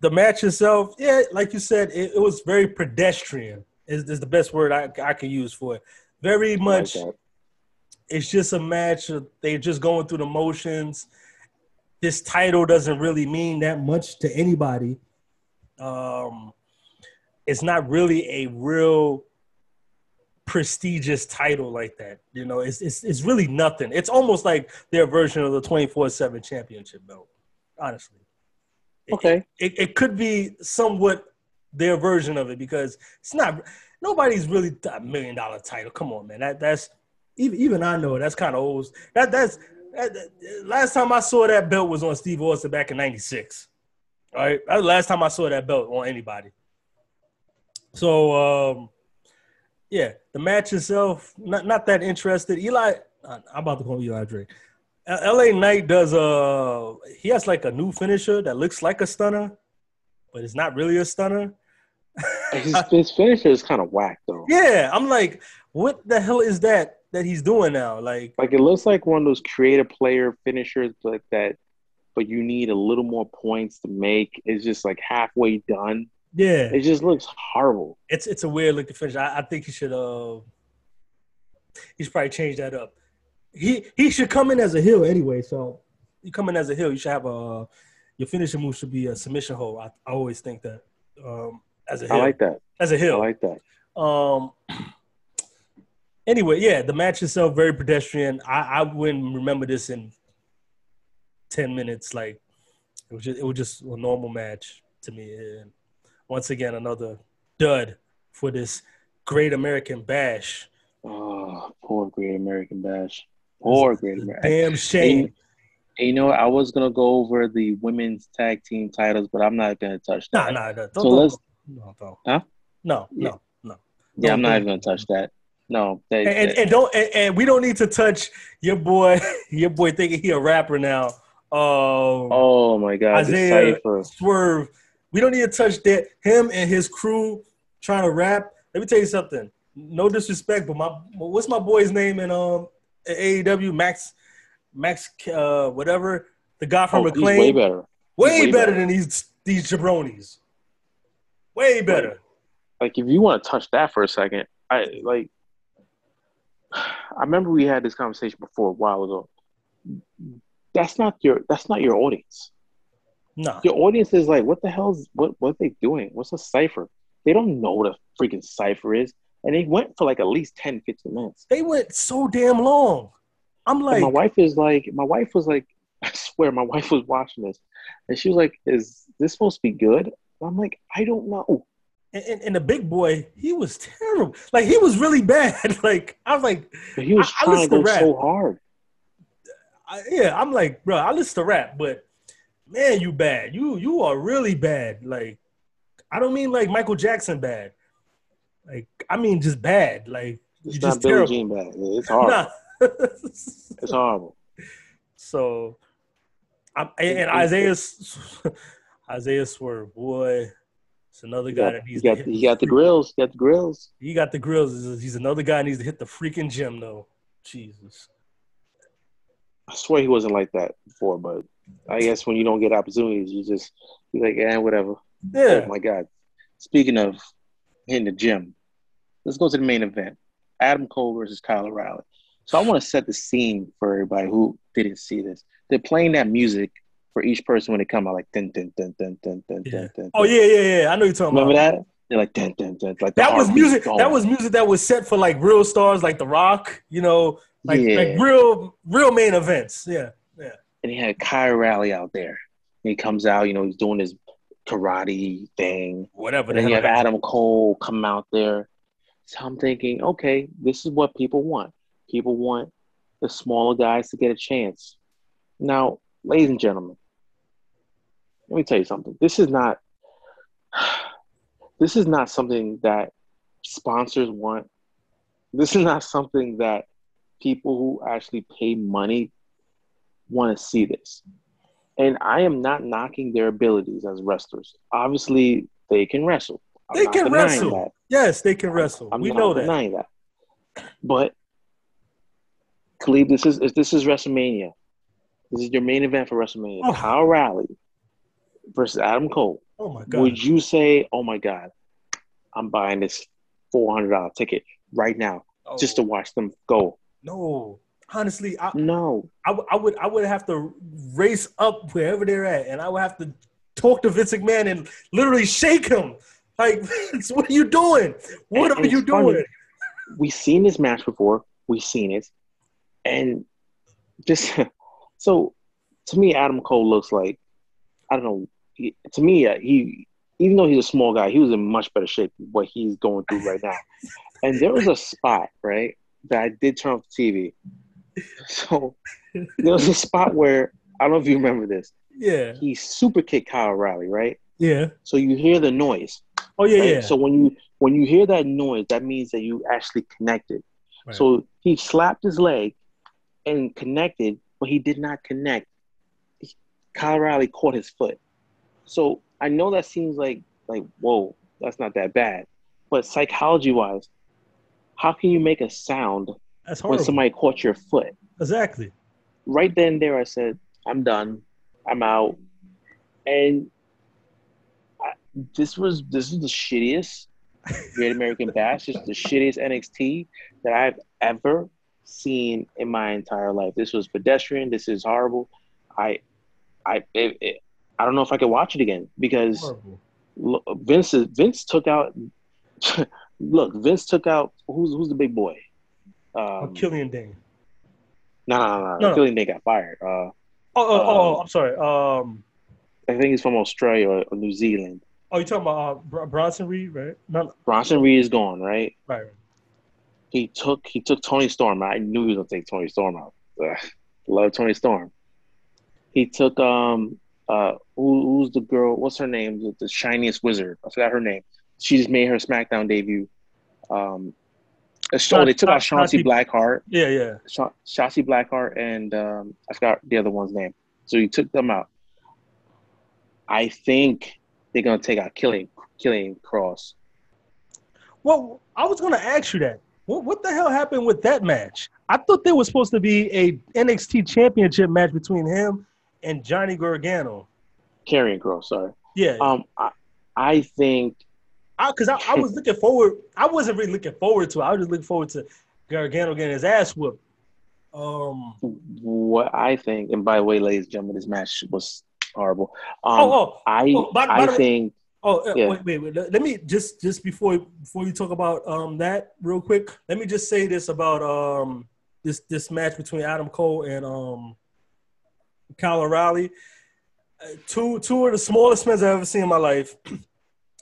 the match itself, yeah, like you said, it, it was very pedestrian. Is is the best word I I can use for it. Very I like much it's just a match. They're just going through the motions. This title doesn't really mean that much to anybody. Um, it's not really a real prestigious title like that. You know, it's it's it's really nothing. It's almost like their version of the twenty four seven championship belt. Honestly, Okay. it, it could be somewhat their version of it because it's not nobody's really a million dollar title. Come on, man. That that's even even I know that's kind of old. That that's that, that- last time I saw that belt was on Steve Austin back in '96. All right, that's the last time I saw that belt on anybody. So um, yeah, the match itself not not that interested. Eli, I'm about to call Eli Drake. LA Knight does uh he has like a new finisher that looks like a stunner, but it's not really a stunner. His, his finisher is kind of whack though. Yeah, I'm like, what the hell is that? that he's doing now. Like, Like it looks like one of those creative player finishers, like that. But you need a little more points to make. It's just like halfway done. Yeah, It just looks horrible. it's it's a weird look to finish. I, I think he should uh he should probably change that up. He he should come in as a heel anyway. So you come in as a heel, you should have a your finishing move should be a submission hold. I, I always think that um as a heel. I like that. as a heel. I like that. Um. Anyway, yeah, the match itself very pedestrian. I, I wouldn't remember this in ten minutes. Like it was just it was just a normal match to me. And once again, another dud for this Great American Bash. Oh, poor Great American Bash. Poor Great American. Damn shame. And you know. I was gonna go over the women's tag team titles, but I'm not gonna touch Nah, that. nah, nah. Don't, So let's- no, don't. Huh? No, Yeah. no, no. Yeah, I'm don't- even gonna touch that. No, they, And, and, they- and don't and, and we don't need to touch your boy. Your boy thinking he a rapper now. Um, oh my god, Isaiah-. Swerve. We don't need to touch that. Him and his crew trying to rap. Let me tell you something. No disrespect, but my what's my boy's name in um AEW? Max, Max, uh, whatever. The guy from Oh, Acclaim. way better. Way way better better. than these these jabronis. Way better. Like, if you want to touch that for a second, I like. I remember we had this conversation before a while ago. That's not your. That's not your audience. No. Your audience is like, what the hell's what? What are they doing? What's a cipher? They don't know what a freaking cipher is, and they went for like at least 10, 15 minutes. They went so damn long. I'm And like, my wife is like, my wife was like, I swear, my wife was watching this, and she was like, "Is this supposed to be good?" And I'm like, I don't know. and, and, and the big boy, he was terrible. Like he was really bad. Like I was like, But he was I- I trying listen to go rap. so hard. I, yeah, I'm like, bro, I listen to rap, but man, you bad. You you are really bad. Like, I don't mean like Michael Jackson bad. Like, I mean just bad. Like, It's you not just Billie terrible. Jean bad. It's horrible. Nah. It's horrible. so, I'm, and, Isaiah Isaiah Swerve, boy, it's another He guy got, that he needs got, to hit he got the grills. He got the grills. He got the grills. He's another guy that needs to hit the freaking gym though. Jesus. I swear he wasn't like that before, but I guess when you don't get opportunities, you just be like, eh, whatever. Yeah. Oh my God. Speaking of hitting the gym, let's go to the main event. Adam Cole versus Kyle O'Reilly. So I want to set the scene for everybody who didn't see this. They're playing that music for each person when they come out, like dun dun dun dun dun dun Yeah. dun dun. Oh yeah, yeah, yeah. I know you're talking Remember about. that? They're like dun dun dun. Like That was music. going. That was music that was set for like real stars, like The Rock. You know, like Yeah. like real real main events. Yeah. And he had Kyle O'Reilly out there. And he comes out, you know, he's doing his karate thing. Whatever. And then you have. Adam Cole come out there. So I'm thinking, okay, this is what people want. People want the smaller guys to get a chance. Now, ladies and gentlemen, let me tell you something. This is not this is not something that sponsors want. This is not something that people who actually pay money want to see this. And I am not knocking their abilities as wrestlers. Obviously, they can wrestle. I'm They can wrestle. that. Yes, they can wrestle. I'm we know that. denying that. But Khalid, this is this is WrestleMania. This is your main event for WrestleMania. Oh. Kyle Raleigh versus Adam Cole. Oh my god. Would you say, "Oh my God, I'm buying this four hundred dollar ticket right now Oh, just to watch them go"? no. Honestly, I, No, I, w- I would I would have to race up wherever they're at, and I would have to talk to Vince McMahon and literally shake him. Like, Vince, what are you doing? What And are you it's funny. doing? we've seen this match before. We've seen it, and just so to me, Adam Cole looks like I don't know. He, to me, uh, he even though he's a small guy, he was in much better shape than what he's going through right now. and there was a spot right that I did turn off the TV. So there was a spot where I don't know if you remember this. Yeah, He super kicked Kyle Riley, right? yeah. So you hear the noise. Oh yeah, right? yeah. So when you when you hear that noise, that means that you actually connected. Right. So he slapped his leg and connected, but he did not connect. Kyle Riley caught his foot. So I know that seems like like whoa, that's not that bad. But psychology wise, how can you make a sound That's when somebody caught your foot. exactly. Right then and there, I said, I'm done. I'm out. And I, this was this is the shittiest Great American Bash. It's the shittiest NXT that I've ever seen in my entire life. This was pedestrian. This is horrible. I, I, it, it, I don't know if I could watch it again because Horrible. look, Vince is- Vince took out. look, Vince took out who's who's the big boy? Oh, Um, Killian Dain. no, no, no, no. No. Killian Dain got fired. Uh, Oh, oh, oh, oh, I'm sorry. Um, I think he's from Australia or, or New Zealand. oh, you're talking about uh, Br- Bronson Reed, right? No, Bronson Reed is gone, right? right. right. He took he took Toni Storm. out. I knew he was gonna take Toni Storm out. Ugh, love Toni Storm. He took um uh who, who's the girl? What's her name? The, the shiniest wizard. I forgot her name. She just made her SmackDown debut. Um, so they took out Shotzi Blackheart. Yeah, yeah. Sha- Shotzi Blackheart and um, I forgot the other one's name. So he took them out. I think they're gonna take out Killing Killing Cross. Well, I was going to ask you that. What, what the hell happened with that match? I thought there was supposed to be a NXT Championship match between him and Johnny Gargano. Karrion Kross, sorry. Yeah, Um, I, I think because I, I, was looking forward. I wasn't really looking forward to it. I was just looking forward to Gargano getting his ass whooped. Um. what I think, and by the way, ladies and gentlemen, this match was horrible. Um, oh, oh, I oh, by- by I the way- think Oh, uh, Yeah. wait, wait, wait. Let let me just just before before you talk about um that real quick. Let me just say this about um this this match between Adam Cole and um Kyle O'Reilly. Uh, two two of the smallest men I've ever seen in my life.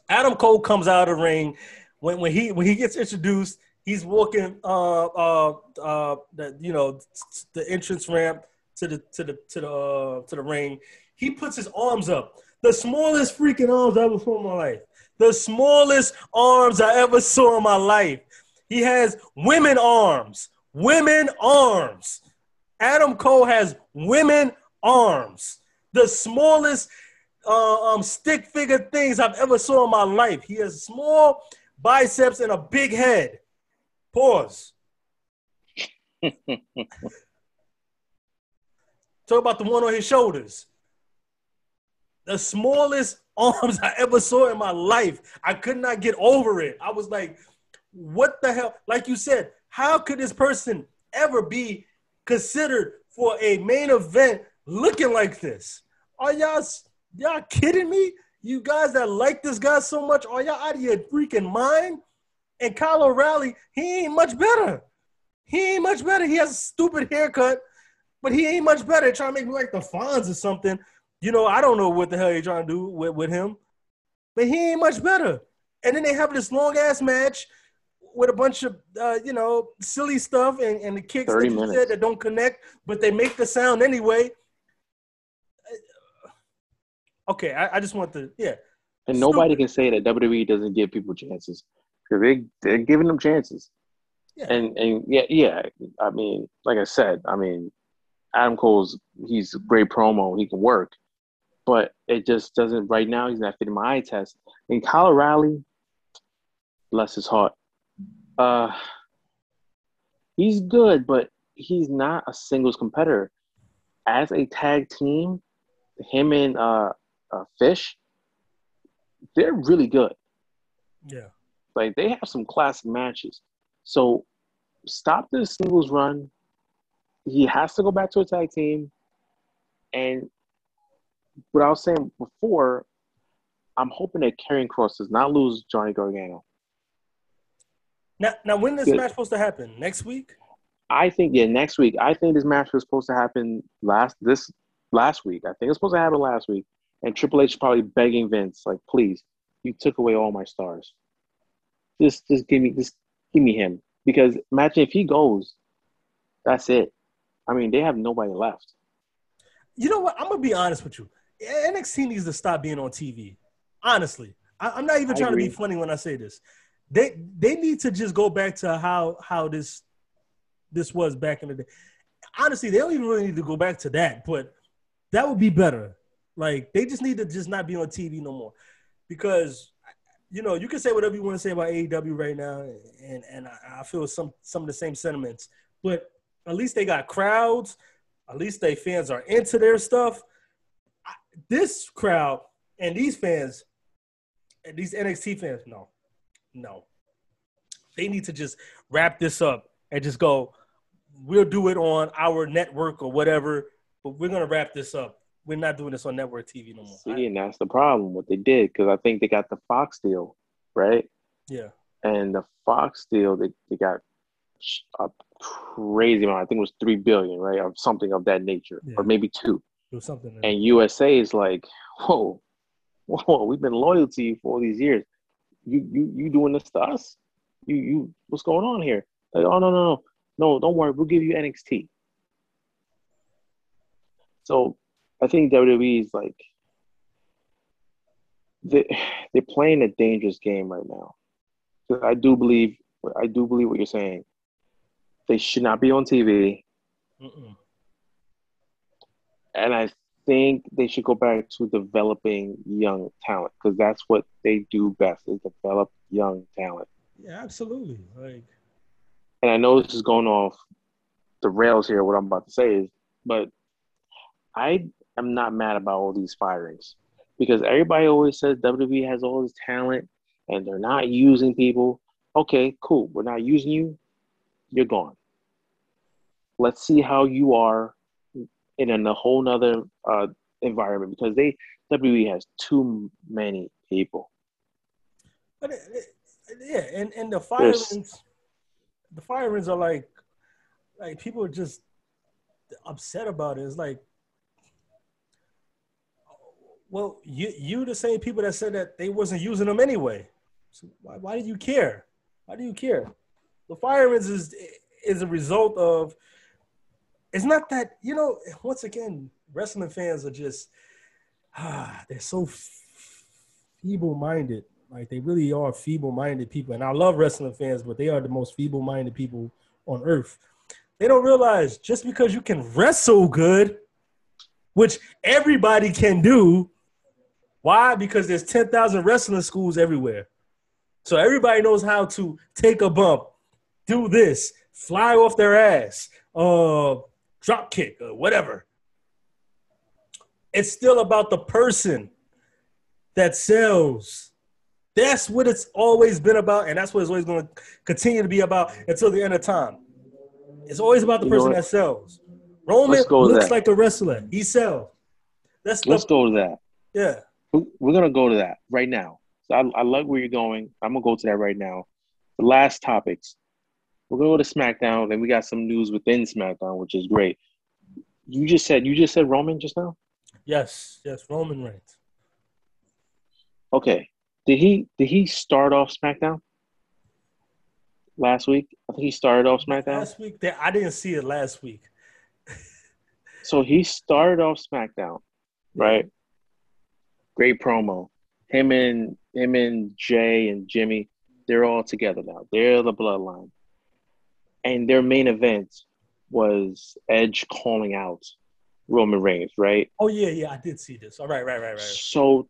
Adam Cole comes out of the ring when when he when he gets introduced. He's walking uh uh uh the you know the entrance ramp to the to the to the uh, to the ring. He puts his arms up the smallest freaking arms I ever saw in my life. The smallest arms I ever saw in my life. He has women arms. Women arms. Adam Cole has women arms. The smallest uh, um, stick figure things I've ever saw in my life. He has small biceps and a big head. Pause. Talk about the one on his shoulders the smallest arms I ever saw in my life. I could not get over it. I was like, what the hell? Like you said, how could this person ever be considered for a main event looking like this? Are y'all y'all kidding me? You guys that like this guy so much, are y'all out of your freaking mind? And Kyle O'Reilly, he ain't much better. He ain't much better. He has a stupid haircut, but he ain't much better. Trying to make me like the Fonz or something. You know, I don't know what the hell you're trying to do with, with him, but he ain't much better. And then they have this long ass match with a bunch of uh, you know silly stuff and, and the kicks that 30 you said that don't connect, but they make the sound anyway. Okay, I, I just want to yeah. and nobody Stupid. can say that WWE doesn't give people chances because they they're giving them chances. Yeah. And and yeah yeah I mean like I said I mean Adam Cole's he's a great promo he can work, but it just doesn't right now he's not fitting my eye test. And Kyle O'Reilly, bless his heart, uh, he's good, but he's not a singles competitor. As a tag team, him and uh, uh Fish, they're really good. Yeah. Like they have some classic matches. So stop the singles run. He has to go back to a tag team. And what I was saying before, I'm hoping that Karrion Kross does not lose Johnny Gargano. Now, now when this match supposed to happen? Next week? I think yeah, next week. I think this match was supposed to happen last this last week. I think it's supposed to happen last week. And Triple H is probably begging Vince, like, please, you took away all my stars. Just just give me just give me him. Because imagine if he goes, that's it. I mean, they have nobody left. You know what? I'm gonna be honest with you. NXT needs to stop being on TV. Honestly, I, I'm not even I trying to be funny when I say this. They they need to just go back to how how this this was back in the day. Honestly, they don't even really need to go back to that, but that would be better. Like they just need to just not be on TV no more, because you know you can say whatever you want to say about AEW right now, and and I, feel some some of the same sentiments. but at least they got crowds. At least they fans are into their stuff. I- This crowd and these fans, and these NXT fans, no, no. They need to just wrap this up and just go. We'll do it on our network or whatever, but we're gonna wrap this up. We're not doing this on network TV no more. I- See, and that's the problem. What they did because I think they got the Fox deal, right? yeah, And the Fox deal, they, they got a crazy amount. I think it was three billion, right, or something of that nature, Yeah. or maybe two. do something. And USA is like, whoa, whoa, we've been loyal to you for all these years. You you you doing this to us? You you what's going on here? Like, oh no no no no, don't worry, we'll give you NXT. So I think WWE is like they they're playing a dangerous game right now. I do believe I do believe what you're saying. They should not be on TV. Mm-mm. and I think they should go back to developing young talent because that's what they do best is develop young talent. Yeah, absolutely. Like, And I know this is going off the rails here. What I'm about to say is, but I am not mad about all these firings because everybody always says WWE has all this talent and they're not using people. Okay, cool. We're not using you. You're gone. Let's see how you are in a whole nother uh, environment because they WWE has too many people. but it, it, yeah, and and the There's- firings, the firings are like, like people are just upset about it. It's like, well, you you the same people that said that they wasn't using them anyway. So why, why do you care? Why do you care? The firings is is a result of. It's not that you know. Once again, wrestling fans are just ah, they're so feeble-minded. Like they really are feeble-minded people, and I love wrestling fans, but they are the most feeble-minded people on earth. They don't realize just because you can wrestle good, which everybody can do. Why? Because there's 10,000 wrestling schools everywhere. So everybody knows how to take a bump, do this, fly off their ass, uh, drop kick, or whatever. It's still about the person that sells. That's what it's always been about, and that's what it's always going to continue to be about until the end of time. It's always about the You person that sells. Roman Let's go with looks like a wrestler. He sells. That's Let's the, go to that. yeah. We- We're gonna go to that right now. So I, I like where you're going. I'm gonna go to that right now. The last topics. We're gonna go to SmackDown, and we got some news within SmackDown, which is great. You just said you just said Roman just now. Yes, yes, Roman Reigns. Okay, did he did he start off SmackDown last week? I think he started off SmackDown. Last week, I didn't see it last week. So he started off SmackDown, right? Great promo. Him and him and Jey and Jimmy, they're all together now. They're the bloodline. And their main event was Edge calling out Roman Reigns, right? Oh yeah, yeah, I did see this. All right, right, right, right. So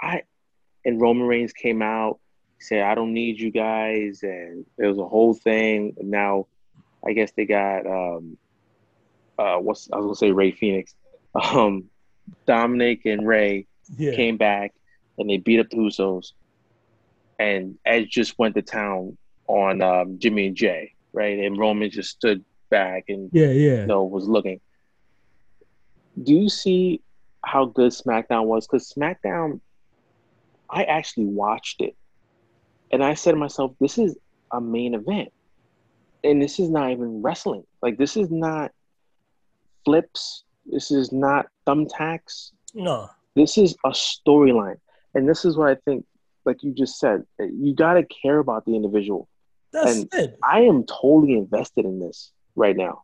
I and Roman Reigns came out, said, I don't need you guys, and it was a whole thing. Now I guess they got um uh what's I was gonna say Ray Phoenix. Um Dominic and Rey Yeah, came back and they beat up the Usos. And Edge just went to town on um, Jimmy and Jey, right? And Roman just stood back and yeah, yeah. you know, was looking. Do you see how good SmackDown was? Because SmackDown, I actually watched it, and I said to myself, "This is a main event, and this is not even wrestling. Like this is not flips. This is not thumbtacks. No, This is a storyline, and this is what I think. Like you just said, you got to care about the individual. that's And- it. I am totally invested in this right now.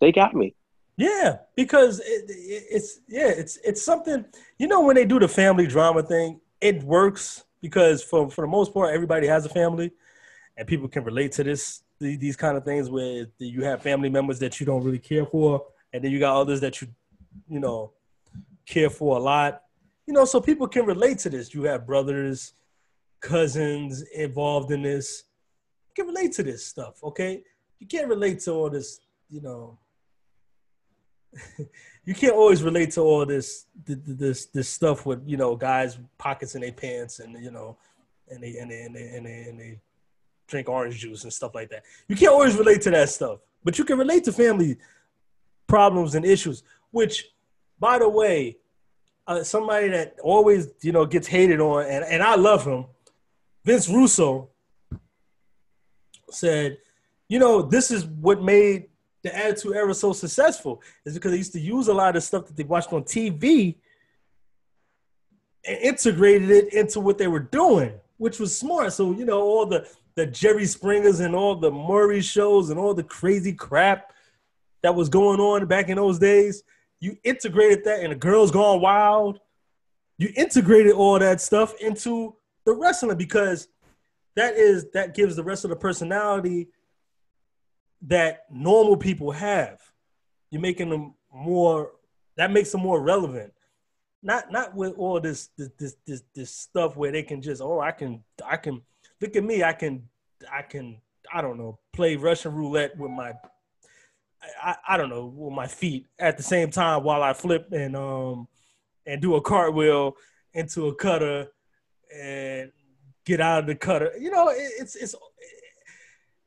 They got me. Yeah, because it, it, it's yeah, it's it's something. You know, when they do the family drama thing, it works because for for the most part, everybody has a family, and people can relate to this these kind of things where you have family members that you don't really care for, and then you got others that you you know care for a lot. You know, so people can relate to this. You have brothers, cousins involved in this. You can relate to this stuff, okay? you can't relate to all this, you know. you can't always relate to all this this this stuff with you know guys pockets in their pants and you know and they and they and they, and they, and they drink orange juice and stuff like that. You can't always relate to that stuff, but you can relate to family problems and issues. Which, by the way, uh, somebody that always you know gets hated on, and and I love him, Vince Russo said, you know, this is what made the Attitude Era so successful is because they used to use a lot of stuff that they watched on TV and integrated it into what they were doing, which was smart. So, you know, all the, the Jerry Springers and all the Maury shows and all the crazy crap that was going on back in those days, you integrated that and the girls gone wild. You integrated all that stuff into the wrestling because that is that gives the rest of the personality that normal people have. You're making them more. That makes them more relevant. Not not with all this this this this, this stuff where they can just oh I can I can look at me I can I can I don't know play Russian roulette with my I, I don't know with my feet at the same time while I flip and um and do a cartwheel into a cutter and get out of the cutter. You know, it, it's it's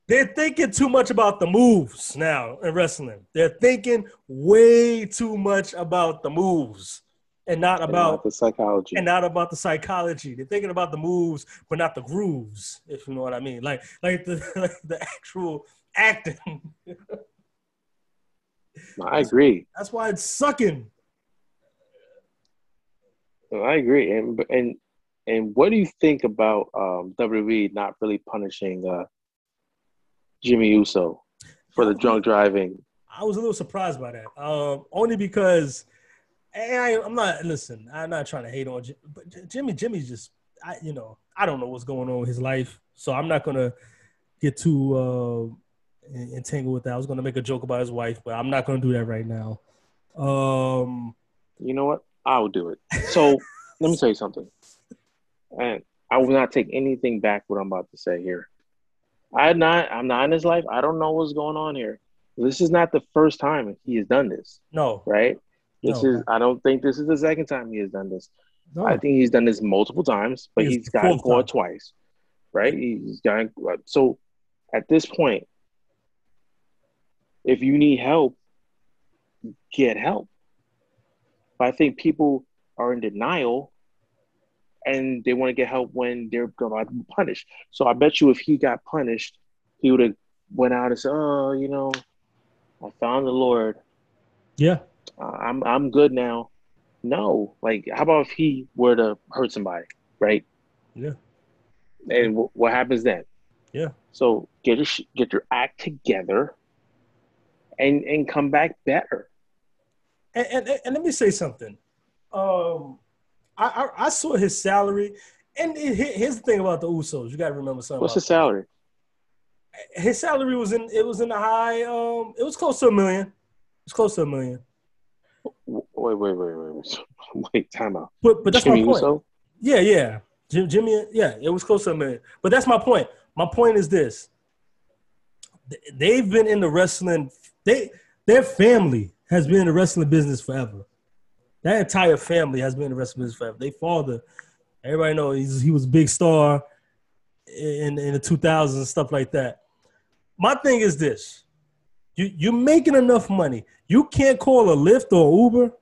they're thinking too much about the moves now in wrestling. They're thinking way too much about the moves and not about and not the psychology. And not about the psychology. They're thinking about the moves, but not the grooves, if you know what I mean. Like like the like the actual acting. I agree. That's why it's sucking. I agree, and and and what do you think about um, WWE not really punishing uh, Jimmy Uso for the drunk driving? I was a little surprised by that, um, only because I, am not. Listen, I'm not trying to hate on Jimmy, but Jimmy. Jimmy's just, I, you know, I don't know what's going on with his life, so I'm not gonna get too uh, entangled with that. I was gonna make a joke about his wife, but I'm not gonna do that right now. Um, you know what? I'll do it. So let me tell you something and I will not take anything back what I'm about to say here. I'm not I'm not in his life. I don't know what's going on here. This is not the first time he has done this. No. Right? This no. is I don't think this is the second time he has done this. No. I think he's done this multiple times, but he's gotten caught twice. Right? He's gotten so at this point, if you need help, get help. But I think people are in denial and they want to get help when they're going to be punished. So I bet you if he got punished, he would have went out and said, "Oh, you know, I found the Lord. Yeah, uh, I'm I'm good now." No, like how about if he were to hurt somebody, right? Yeah. And w- what happens then? Yeah. So get your get your act together, and and come back better. And, and, and let me say something. Um, I, I, I saw his salary, and it, here's the thing about the Usos. You got to remember something. What's his salary? His salary was in it was in the high. Um, it was close to a million. It's close to a million. Wait, wait, wait, wait, wait. Time out. But but that's Jimmy my point. Uso? Yeah, yeah. Jimmy, yeah, it was close to a million. But that's my point. My point is this: they've been in the wrestling. They their family has been in the wrestling business forever. That entire family has been in the wrestling business forever. They father, everybody knows he was a big star in in the 2000s and stuff like that. My thing is this: you you're making enough money. You can't call a Lyft or Uber.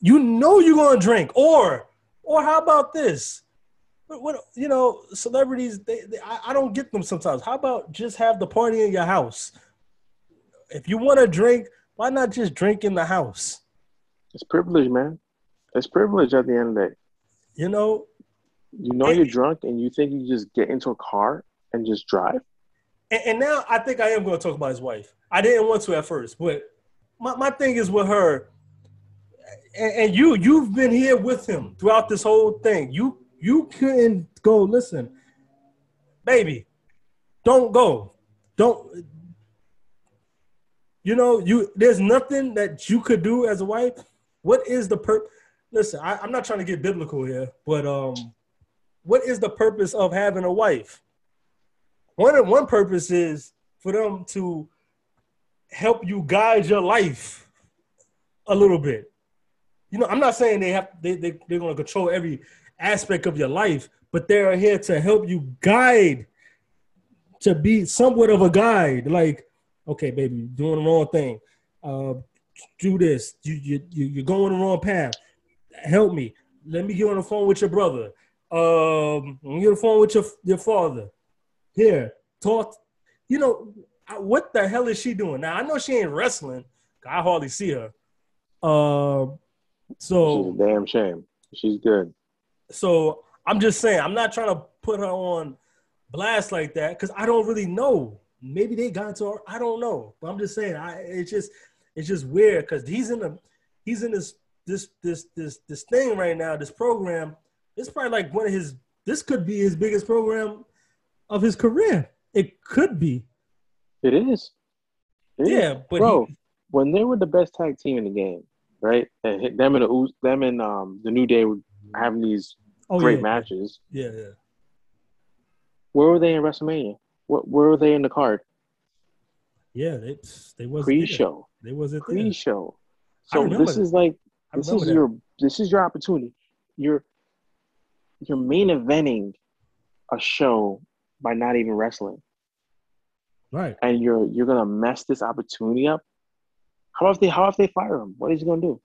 You know you're gonna drink, or or how about this? What, what you know, celebrities. They, they I, I don't get them sometimes. How about just have the party in your house? If you want to drink, why not just drink in the house? It's privilege, man. It's privilege at the end of the day. You know, you know and, you're drunk and you think you just get into a car and just drive. And, and now I think I am going to talk about his wife. I didn't want to at first, but my, my thing is with her, and, and you you've been here with him throughout this whole thing. You you couldn't go listen, baby. Don't go. Don't you know you there's nothing that you could do as a wife what is the per? Listen, I, I'm not trying to get biblical here, but um, what is the purpose of having a wife? One one purpose is for them to help you guide your life a little bit. You know, I'm not saying they have they, they they're gonna control every aspect of your life, but they're here to help you guide to be somewhat of a guide. Like, okay, baby, doing the wrong thing. Uh, do this. You you you you're going the wrong path. Help me. Let me get on the phone with your brother. Um, get on the phone with your your father. Here, talk. You know what the hell is she doing now? I know she ain't wrestling. I hardly see her. Uh, so She's a damn shame. She's good. so I'm just saying, I'm not trying to put her on blast like that because I don't really know. Maybe they got to her. I don't know. But I'm just saying, I it's just it's just weird because he's in the he's in this this this this this thing right now. This program. It's probably like one of his. This could be his biggest program of his career. It could be. It is. It is. Yeah, but bro, he, when they were the best tag team in the game, right? And hit them and the them and um the New Day were having these oh great yeah, matches. yeah, yeah. Where were they in WrestleMania? What where were they in the card? Yeah, they they was Pre-show. They wasn't there. Pre-show. So this that. is like this is that. your this is your opportunity. You're you're main eventing a show by not even wrestling, right. and you're you're gonna mess this opportunity up. How if they how if they fire him? What is he gonna do?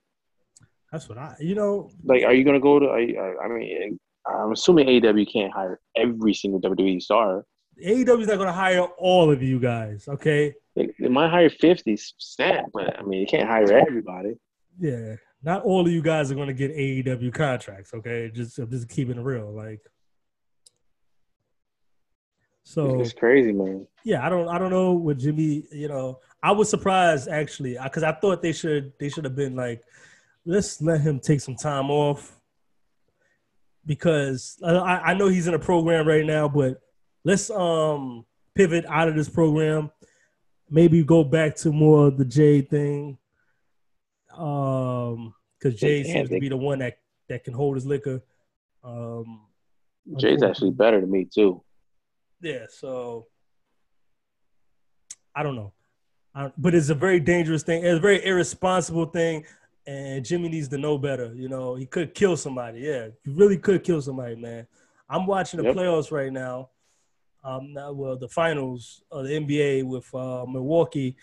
That's what I. You know, Like, are you gonna go to? I, I- I mean, I'm assuming AEW can't hire every single WWE star. AEW is not going to hire all of you guys. Okay. They, they might hire 50 percent, but I mean, you can't hire everybody. Yeah. Not all of you guys are going to get AEW contracts. Okay. Just I'm just keeping it real. Like. So It's crazy, man. yeah, I don't I don't know what Jimmy. You know, I was surprised actually because I thought they should they should have been like, let's let him take some time off because I, I know he's in a program right now, but let's um pivot out of this program, maybe go back to more of the Jey thing, um because Jey seems to be the one that that can hold his liquor. Um, Jey's actually better than me too. Yeah, so I don't know, I, but it's a very dangerous thing. It's a very irresponsible thing, and Jimmy needs to know better. You know, he could kill somebody. Yeah, he really could kill somebody, man. I'm watching the Yep. playoffs right now. Um, well, the finals of the NBA with uh, Milwaukee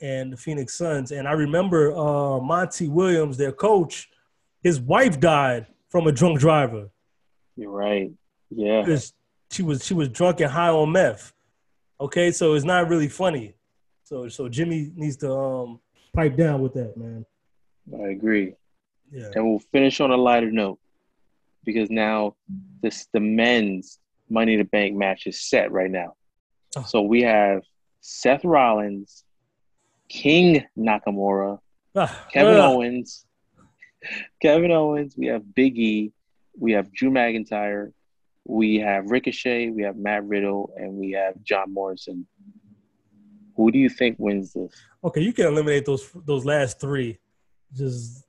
and the Phoenix Suns, and I remember uh, Monty Williams, their coach, his wife died from a drunk driver You're right. Yeah. because she was she was drunk and high on meth. Okay, so it's not really funny. So so Jimmy needs to um pipe down with that, man. I agree. Yeah. And we'll finish on a lighter note because now this the men's Money in the Bank match is set right now. Oh. So we have Seth Rollins, King Nakamura, Ah, Kevin ugh. Owens, Kevin Owens. We have Big E. We have Drew McIntyre. We have Ricochet. We have Matt Riddle, and we have John Morrison. Who do you think wins this? Okay, you can eliminate those those last three, just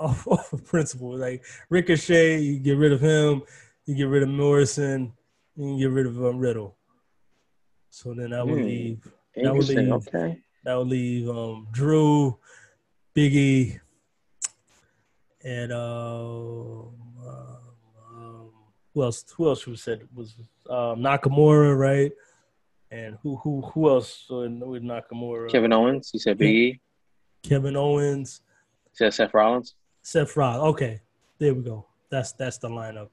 off, off of principle. Like Ricochet, you get rid of him. You get rid of Morrison. You can get rid of um, Riddle. So then I would Hmm. leave. That would leave- Okay. That would leave um, Drew, Biggie, and um, um, who else? Who else? Who said was um, Nakamura, right? And who who who else with Nakamura? Kevin Owens. You said Big E. Kevin Owens, You said Seth Rollins. Seth Rollins. Okay, there we go. That's that's the lineup.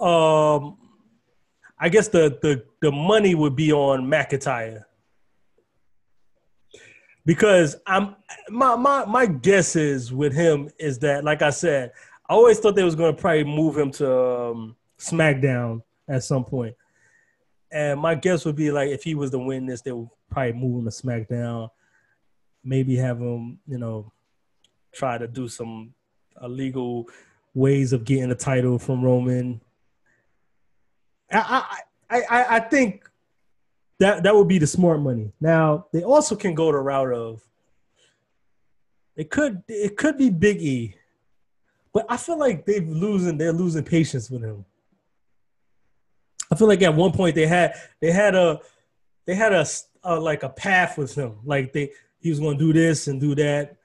Um, I guess the the the money would be on McIntyre. Because I'm my my my guess is with him is that like I said, I always thought they was to probably move him to um, SmackDown at some point, and my guess would be like if he was win this, they would probably move him to SmackDown, maybe have him you know try to do some illegal ways of getting the title from Roman. I I I, think that that would be the smart money. Now they also can go the route of it could it could be Big E, but I feel like they've losing they're losing patience with him. I feel like at one point they had they had a they had a, a like a path with him. Like they he was going to do this and do that.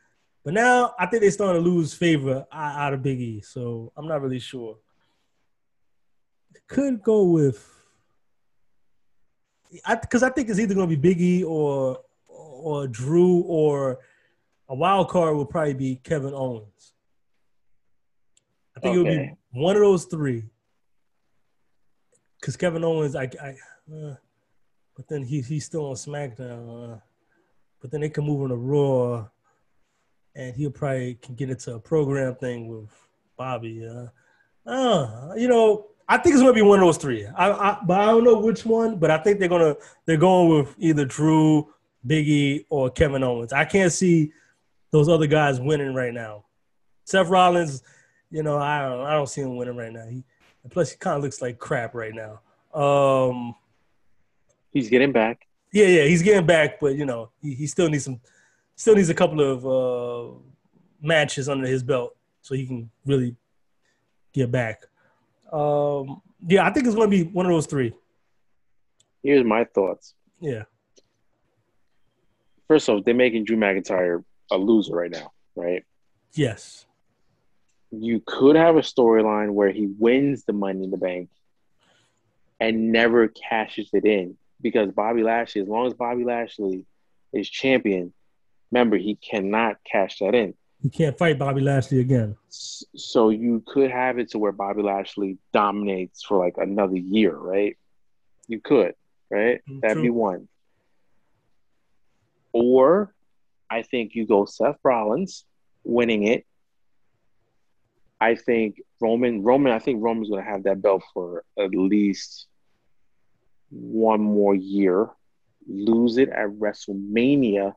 But now I think they're starting to lose favor out of Big E. So I'm not really sure. Could go with I because I, think it's either going to be Big E or or Drew or a wild card will probably be Kevin Owens. I think okay. it would be one of those three. Because Kevin Owens, I, I uh, but then he he's still on SmackDown. Uh, but then they can move on to Raw, and he'll probably can get into a program thing with Bobby. Uh, uh, you know, I think it's gonna be one of those three. I, I, but I don't know which one. But I think they're gonna they're going with either Drew, Biggie, or Kevin Owens. I can't see those other guys winning right now. Seth Rollins, you know, I don't I don't see him winning right now. He plus he kind of looks like crap right now. Um, he's getting back. Yeah, yeah, he's getting back, but you know, he, he still needs some, still needs a couple of uh, matches under his belt so he can really get back. Um, yeah, I think it's going to be one of those three. Here's my thoughts. Yeah. First off, they're making Drew McIntyre a loser right now, right? Yes. You could have a storyline where he wins the Money in the Bank and never cashes it in because Bobby Lashley, as long as Bobby Lashley is champion, remember he cannot cash that in. He can't fight Bobby Lashley again. So you could have it to where Bobby Lashley dominates for like another year, right? You could, right? Mm, That'd be one. Or I think you go Seth Rollins winning it. I think Roman Roman I think Roman's going to have that belt for at least one more year, lose it at WrestleMania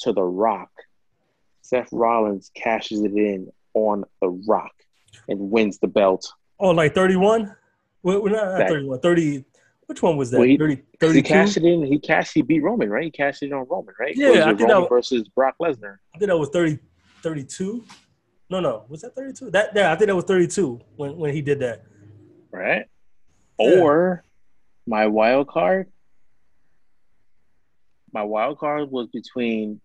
to The Rock. Seth Rollins cashes it in on The Rock and wins the belt. Oh, like 31? Well, not, not 31, 30. Which one was that? Well, he, 30, he cashed it in. He cashed. He beat Roman, right? He cashed it on Roman, right? Yeah, I think Roman that was, versus Brock Lesnar. I think that was 30, 32. No, no, was that 32? That yeah, I think that was 32 when when he did that. Right. Yeah. Or my wild card, my wild card was between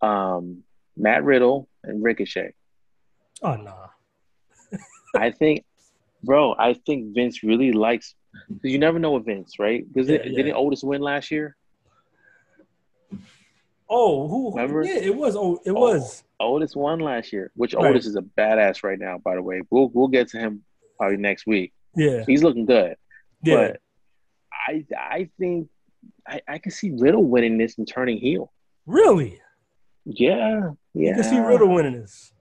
um, Matt Riddle and Ricochet. Oh no. Nah. I think, bro. I think Vince really likes because you never know with Vince, right? Because yeah, yeah. didn't Otis win last year? Oh, who? Remember? Yeah, it was. Oh, it oh, was. Oh, Otis won last year, which right. Otis is a badass right now. By the way, we'll we'll get to him probably next week. Yeah, he's looking good. Yeah. But I I think I, I can see Riddle winning this and turning heel. Really? Yeah, yeah. You can see Riddle winning this.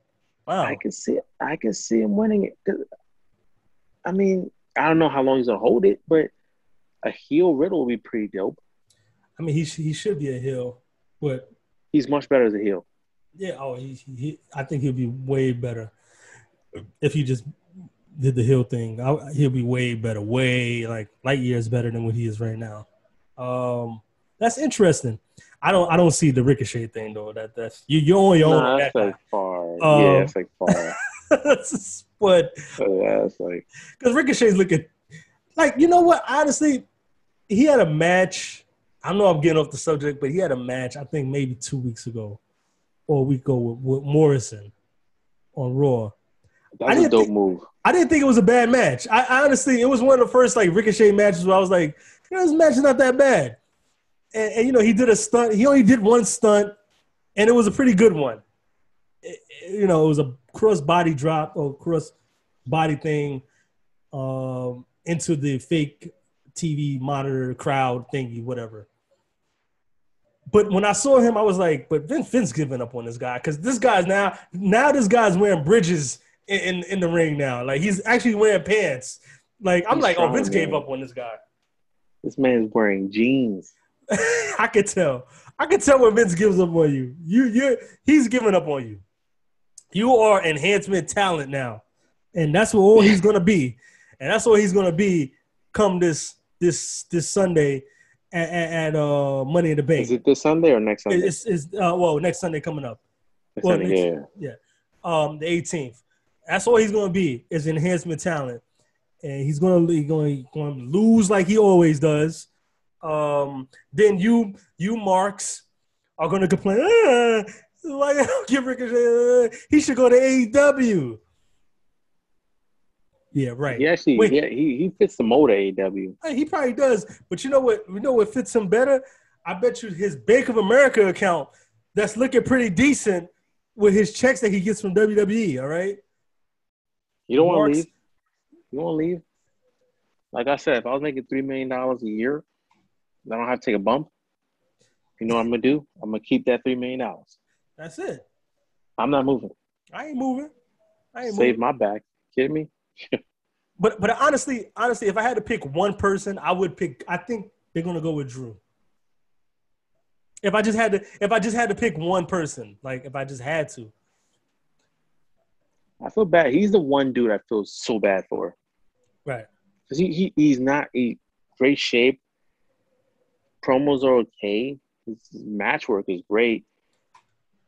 Wow. I can see. I can see him winning it. I mean, I don't know how long he's gonna hold it, but a heel Riddle would be pretty dope. I mean, he he should be a heel, but he's much better as a heel. Yeah. Oh, he, he I think he'll be way better if he just did the heel thing, I, he'll be way better, way like light years better than what he is right now. Um, that's interesting. I don't I don't see the Ricochet thing though. That that's you you're on your nah, own. That's like far. Um, yeah, it's like far. but yeah, it's like because Ricochet's looking like you know what? Honestly, he had a match. I know I'm getting off the subject, but he had a match. I think maybe two weeks ago, or a week ago with, with Morrison on Raw. That's a dope think, move. I didn't think it was a bad match. I, I, honestly, it was one of the first like Ricochet matches where I was like, you know, this match is not that bad. And, and, you know, he did a stunt. He only did one stunt, and it was a pretty good one. It, you know, it was a cross body drop or cross body thing um, into the fake TV monitor crowd thingy, whatever. But when I saw him, I was like, but Vince, Finn's giving up on this guy because this guy's now now this guy's wearing bridges in, in the ring now. Like he's actually wearing pants. Like I'm he's like, oh, Vince man. gave up on this guy. This man's wearing jeans. I could tell. I could tell when Vince gives up on you. You you he's giving up on you. You are enhancement talent now. And that's what all he's gonna be. And that's what he's gonna be come this this this Sunday at, at, at uh Money in the Bank. Is it this Sunday or next Sunday? It's, it's uh, well next Sunday coming up. Next well, Sunday, next, yeah. Yeah. Um the 18th. That's all he's going to be is enhancement talent, and he's to he's gonna going to lose like he always does. Um, then you you marks are gonna complain. Ah, why don't give Ricochet? Uh, he should go to AEW. Yeah, right. He actually, Wait. yeah, he, he fits the mold of AEW. He probably does, but you know what? You know what fits him better? I bet you his Bank of America account that's looking pretty decent with his checks that he gets from WWE. All right, You don't want to leave. You want to leave. Like I said, if I was making three million dollars a year, I don't have to take a bump. You know what I'm gonna do? I'm gonna keep that three million dollars. that's it. I'm not moving. I ain't moving. I ain't Save moving. my back. Kidding me? But but honestly, honestly, if I had to pick one person, I would pick. I think they're gonna go with Drew. If I just had to, if I just had to pick one person, like if I just had to, I feel bad. He's the one dude I feel so bad for. right? Cause he, he he's not in great shape. Promos are okay. His match work is great,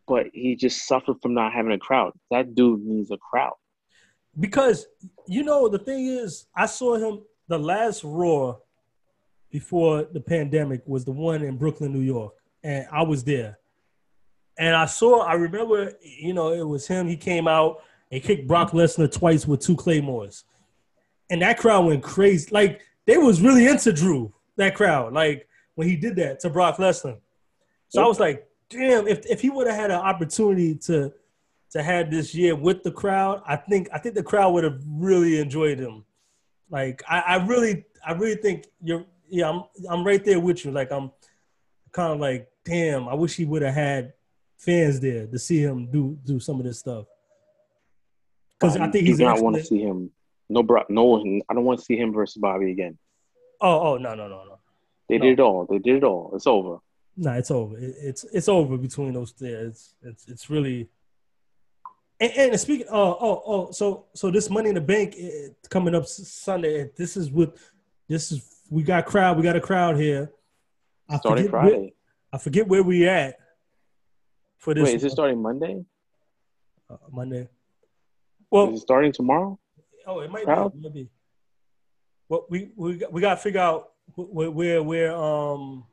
but he just suffered from not having a crowd. That dude needs a crowd. Because you know the thing is, I saw him the last Raw before the pandemic was the one in Brooklyn, New York, and I was there. And I saw, I remember, you know, it was him. He came out and kicked Brock Lesnar twice with two claymores, and that crowd went crazy. Like they was really into Drew. That crowd, like when he did that to Brock Lesnar. So I was like, damn, if if he would have had an opportunity to to have this year with the crowd, I think I think the crowd would have really enjoyed him. Like I, I really I really think you're yeah, I'm I'm right there with you. Like I'm kind of like, damn, I wish he would have had fans there to see him do do some of this stuff. Because I um, think he's not want to see him. No, bro, no one. I don't want to see him versus Bobby again. Oh, oh no, no, no, no. They No. did it all. They did it all. It's over. No, it's over. It, it's it's over between those two. It's it's it's really. And, and speaking, oh oh oh, so so this Money in the Bank eh, coming up Sunday. This is what this is. We got crowd. We got a crowd here. I Starting forget where- Friday. I forget where we at for this Wait, is it starting Monday? uh, Monday. Well, Is it starting tomorrow? oh, it might crowd? be. It might be. Well, we we got- we got to figure out where where where um.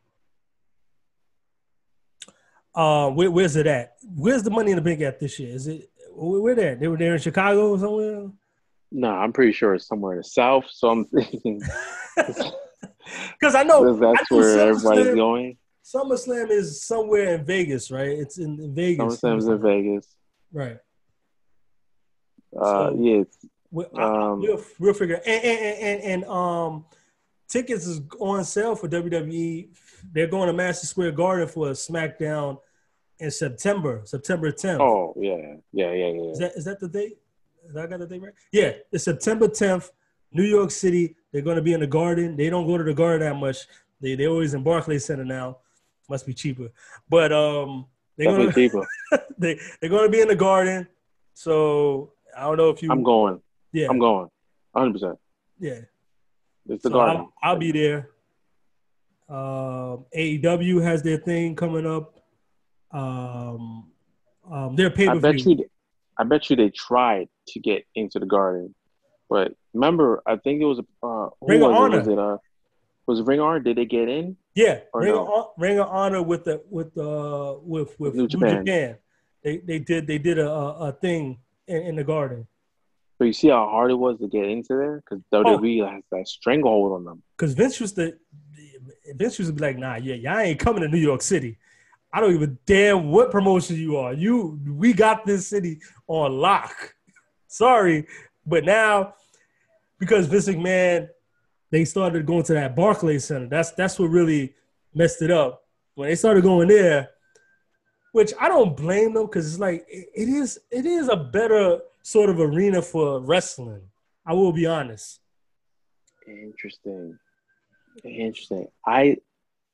Uh, where, where's it at? Where's the money in the bank at this year? Is it where, where they at? They were there in Chicago or somewhere. No, I'm pretty sure it's somewhere in the south. So I'm thinking Because I know that's I know where everybody's SummerSlam- going. SummerSlam is somewhere in Vegas, right? It's in, in Vegas. SummerSlam's in Vegas. Right. Uh, So- yeah, Um, we'll, we'll figure. And, and, and, and um, tickets is on sale for WWE. They're going to Madison Square Garden for a SmackDown in September, September 10th. oh yeah, yeah, yeah, yeah. Is that is that the date? Is I got the date right? Yeah, it's September 10th, New York City. They're going to be in the Garden. They don't go to the Garden that much. They they always in Barclays Center now. Must be cheaper, but um, they're Definitely gonna cheaper. they they're going to be in the Garden. So I don't know if you. I'm going. Yeah, I'm going. 100. percent yeah. It's the So garden. I'll, I'll be there. Um, AEW has their thing coming up. Um, um, their pay I per bet view. you. I bet you they tried to get into the garden, but remember, I think it was uh, Ring of Honor. Was it uh, was it Ring of Honor? Did they get in? Yeah, Ring, no? of, Ring of Honor with the with uh with with New Japan. Japan. They they did they did a a, a thing in, in the garden But you see how hard it was to get into there because Oh. WWE has that stranglehold on them. because Vince used to Vince used to be like, nah, yeah, y'all ain't coming to New York City. I don't even damn what promotion you are. You we got this city on lock. Sorry, but now because Vince McMahon, they started going to that Barclays Center. That's that's what really messed it up. When they started going there, which I don't blame them because it's like it, it is it is a better sort of arena for wrestling. I will be honest. Interesting. Interesting. I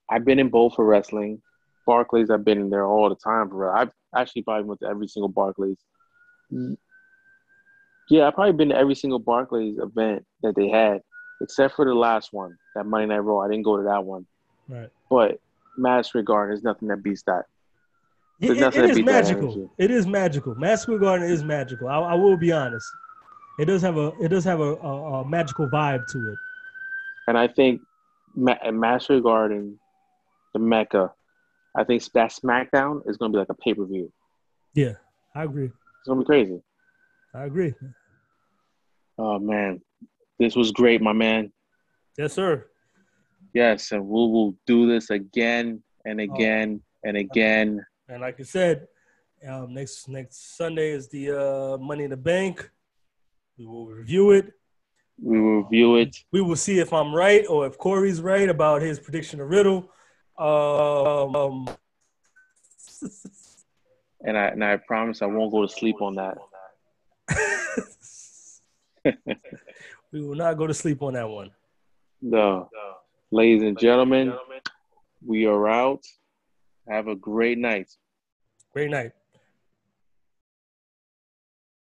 I've been in both for wrestling. Barclays, I've been in there all the time for real. I've actually probably went to every single Barclays. Yeah, I've probably been to every single Barclays event that they had, except for the last one, that Monday Night Raw. I didn't go to that one. Right. But Madison Square Garden, there's nothing that beats that. It, There's it- nothing it to is magical. It is magical. Madison Square Garden is magical. I, I will be honest. It does have a it does have a, a, a magical vibe to it. And I think Ma- Master Garden, the Mecca. I think that SmackDown is gonna be like a pay per view. Yeah, I agree. It's gonna be crazy. I agree. Oh man, this was great, my man. Yes, sir. Yes, and we will do this again and oh. again and again. And like I said, um, next next Sunday is the uh, Money in the Bank. We will review it. We will review it. We will see if I'm right or if Corey's right about his prediction of Riddle. Um, And I and I promise I won't go to sleep on that. we will not go to sleep on that one. No. Ladies and gentlemen, we are out. Have a great night. Great night.